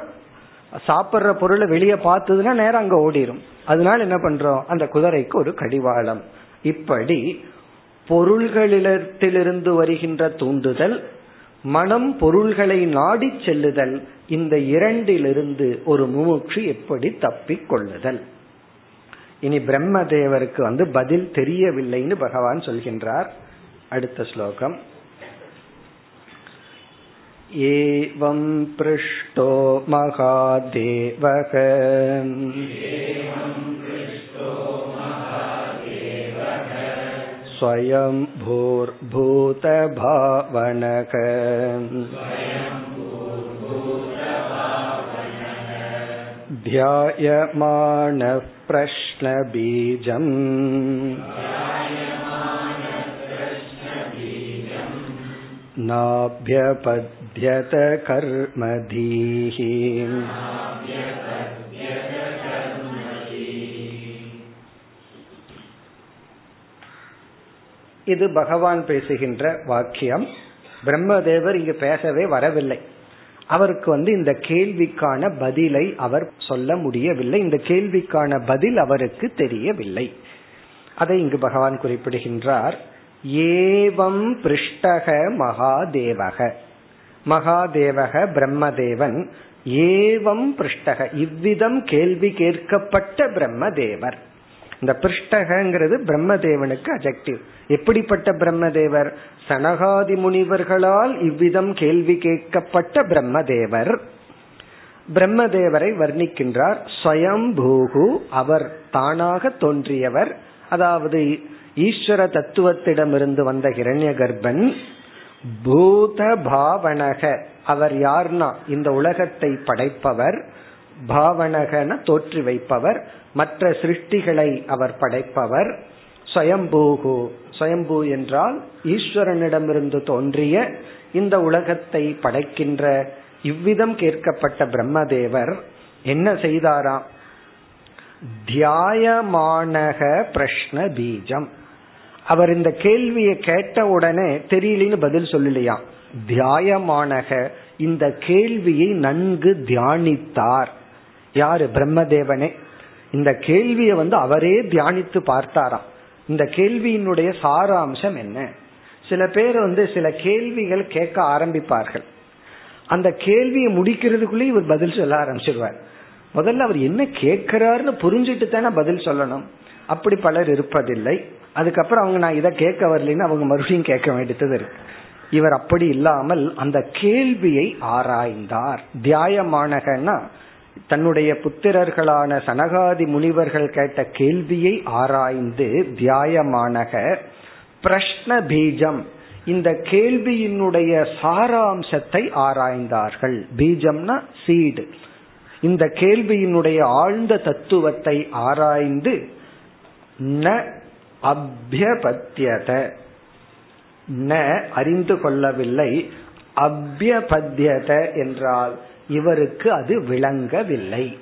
சாப்பிட்ற பொருளை வெளியே பார்த்ததுன்னா நேரம் அங்க ஓடிடும் அதனால என்ன பண்றோம்? அந்த குதிரைக்கு ஒரு கடிவாளம். இப்படி பொருள்களிடத்திலிருந்து வருகின்ற தூண்டுதல் மனம் பொருள்களை நாடி செல்லுதல் இந்த இரண்டிலிருந்து ஒரு முமுட்சு எப்படி தப்பிக் கொள்ளுதல்? இனி பிரம்மதேவருக்கு வந்து பதில் தெரியவில்லைன்னு பகவான் சொல்கின்றார். அடுத்த ஸ்லோகம். एवं पृष्टो महादेवः स्वयं भूर्भूतभावनक ध्यायमानः प्रश्नबीजम् नाभ्यपद्यत कर्मधीः இது பகவான் பேசுகின்ற வாக்கியம் பிரம்மதேவர் இங்கு பேசவே வரவில்லை அவருக்கு வந்து இந்த கேள்விக்கான பதிலை அவர் சொல்ல முடியவில்லை இந்த கேள்விக்கான பதில் அவருக்கு தெரியவில்லை அதை இங்கு பகவான் குறிப்பிடுகின்றார் ஏவம் பிருஷ்டக மகாதேவக மகாதேவக பிரம்மதேவன் ஏவம் பிருஷ்டக. இவ்விதம் கேள்வி கேட்கப்பட்ட பிரம்மதேவர். இந்த பிருஷ்டகங்கிறது பிரம்மதேவனுக்கு அஜெக்டிவ் எப்படிப்பட்ட பிரம்மதேவர்? சனகாதி முனிவர்களால் இவ்விதம் கேள்வி கேட்கப்பட்ட பிரம்மதேவர். பிரம்மதேவரை வர்ணிக்கின்றார் ஸ்வயம்பூகு அவர் தானாக தோன்றியவர். அதாவது ஈஸ்வர தத்துவத்திடமிருந்து வந்த ஹிரண்ய கர்ப்பன் பூத பாவனக அவர் யார்னா? இந்த உலகத்தை படைப்பவர் பாவனகன தோற்றி வைப்பவர் மற்ற சிருஷ்டிகளை அவர் படைப்பவர். ஸ்வயம்பூகு. ஸ்வயம்பூ என்றால் ஈஸ்வரனிடமிருந்து தோன்றிய இந்த உலகத்தை படைக்கின்ற இவ்விதம் கேட்கப்பட்ட பிரம்மதேவர் என்ன செய்தாராம்? தியாயமானக பிரஷ்ன பீஜம். அவர் இந்த கேள்வியை கேட்ட உடனே தெரியலன்னு பதில் சொல்லலையா? தியாயமானக இந்த கேள்வியை நன்கு தியானித்தார். யாரு? பிரம்மதேவனே. இந்த கேள்வியை வந்து அவரே தியானித்து பார்த்தாராம். இந்த கேள்வியினுடைய சாராம்சம் என்ன? சில பேர் வந்து சில கேள்விகள் கேட்க ஆரம்பிப்பார்கள். அந்த கேள்வியை முடிக்கிறதுக்குள்ளே இவர் பதில் சொல்ல ஆரம்பிச்சிருவார். முதல்ல அவர் என்ன கேட்கிறாருன்னு புரிஞ்சுட்டு தானே பதில் சொல்லணும். அப்படி பலர் இருப்பதில்லை. அதுக்கப்புறம் அவங்க நான் இதை கேட்க வரலன்னு அவங்க மறுபடியும் கேட்க வேண்டியது இருக்கு. இவர் அப்படி இல்லாமல் அந்த கேள்வியை ஆராய்ந்தார். தியாயமானகன்னா தன்னுடைய புத்திரர்களான சனகாதி முனிவர்கள் கேட்ட கேள்வியை ஆராய்ந்து தியாயமானக பிரஷ்ன பீஜம். இந்த கேள்வியினுடைய சாராம்சத்தை ஆராய்ந்தார்கள். பீஜம்னா சீடு இந்த கேள்வியினுடைய ஆழ்ந்த தத்துவத்தை ஆராய்ந்து ந அபியபத்தியத ந அறிந்து கொள்ளவில்லை அபியபத்தியத என்றால் இவருக்கு அது விளங்கவில்லை.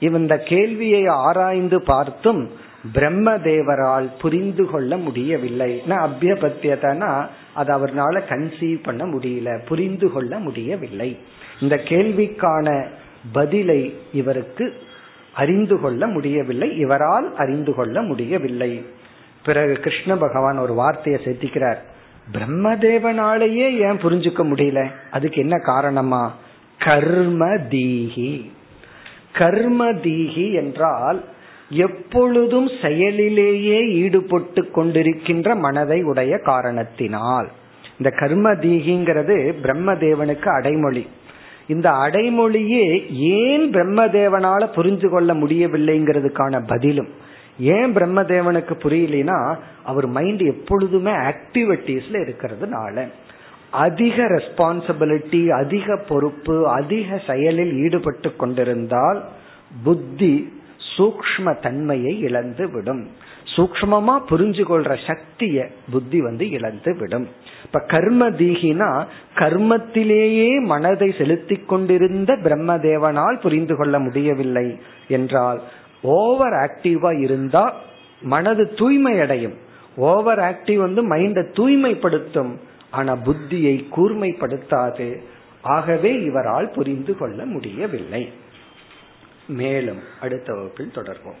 இந்த கேள்வியை ஆராய்ந்து பார்த்தும் பிரம்ம தேவரால் புரிந்து கொள்ள முடியவில்லை. அபியபத்தியதனா அது அவர்னால கன்சீவ் பண்ண முடியல புரிந்து கொள்ள முடியவில்லை. இந்த கேள்விக்கான பதிலை இவருக்கு அறிந்து கொள்ள முடியவில்லை. இவரால் அறிந்து கொள்ள முடியவில்லை. பிறகு கிருஷ்ண பகவான் ஒரு வார்த்தையை சேர்த்திக்கிறார். பிரம்மதேவனாலேயே ஏன் புரிஞ்சுக்க முடியல? அதுக்கு என்ன காரணமா? கர்ம தீகி கர்ம தீகி என்றால் எப்பொழுதும் செயலிலேயே ஈடுபட்டு கொண்டிருக்கின்ற மனதை உடைய காரணத்தினால். இந்த கர்ம தீகிங்கிறது பிரம்மதேவனுக்கு அடைமொழி. இந்த அடைமொழியே ஏன் பிரம்மதேவனால புரிஞ்சு கொள்ள முடியவில்லைங்கிறதுக்கான பதிலும். ஏன் பிரம்மதேவனுக்கு புரியலனா அவர் மைண்ட் எப்பொழுதுமே ஆக்டிவிட்டிஸ்ல இருக்கிறதுனால. அதிக ரெஸ்பான்சிபிலிட்டி அதிக பொறுப்பு அதிக செயலில் ஈடுபட்டு கொண்டிருந்தால் புத்தி சூக்ம தன்மையை இழந்து விடும் சூக்மமா புரிஞ்சு கொள்ற சக்திய புத்தி வந்து இழந்து விடும் இப்ப கர்ம தீகினா கர்மத்திலேயே மனதை செலுத்தி கொண்டிருந்த பிரம்மதேவனால் புரிந்து கொள்ள முடியவில்லை என்றால் ஓவர் ஆக்டிவா இருந்தா மனது தூய்மை அடையும் ஓவர் ஆக்டிவ் வந்து மைண்டை தூய்மைப்படுத்தும். ஆனா புத்தியை கூர்மைப்படுத்தாது. ஆகவே இவரால் புரிந்து கொள்ள முடியவில்லை. மேலும் அடுத்த வகுப்பில் தொடர்வோம்.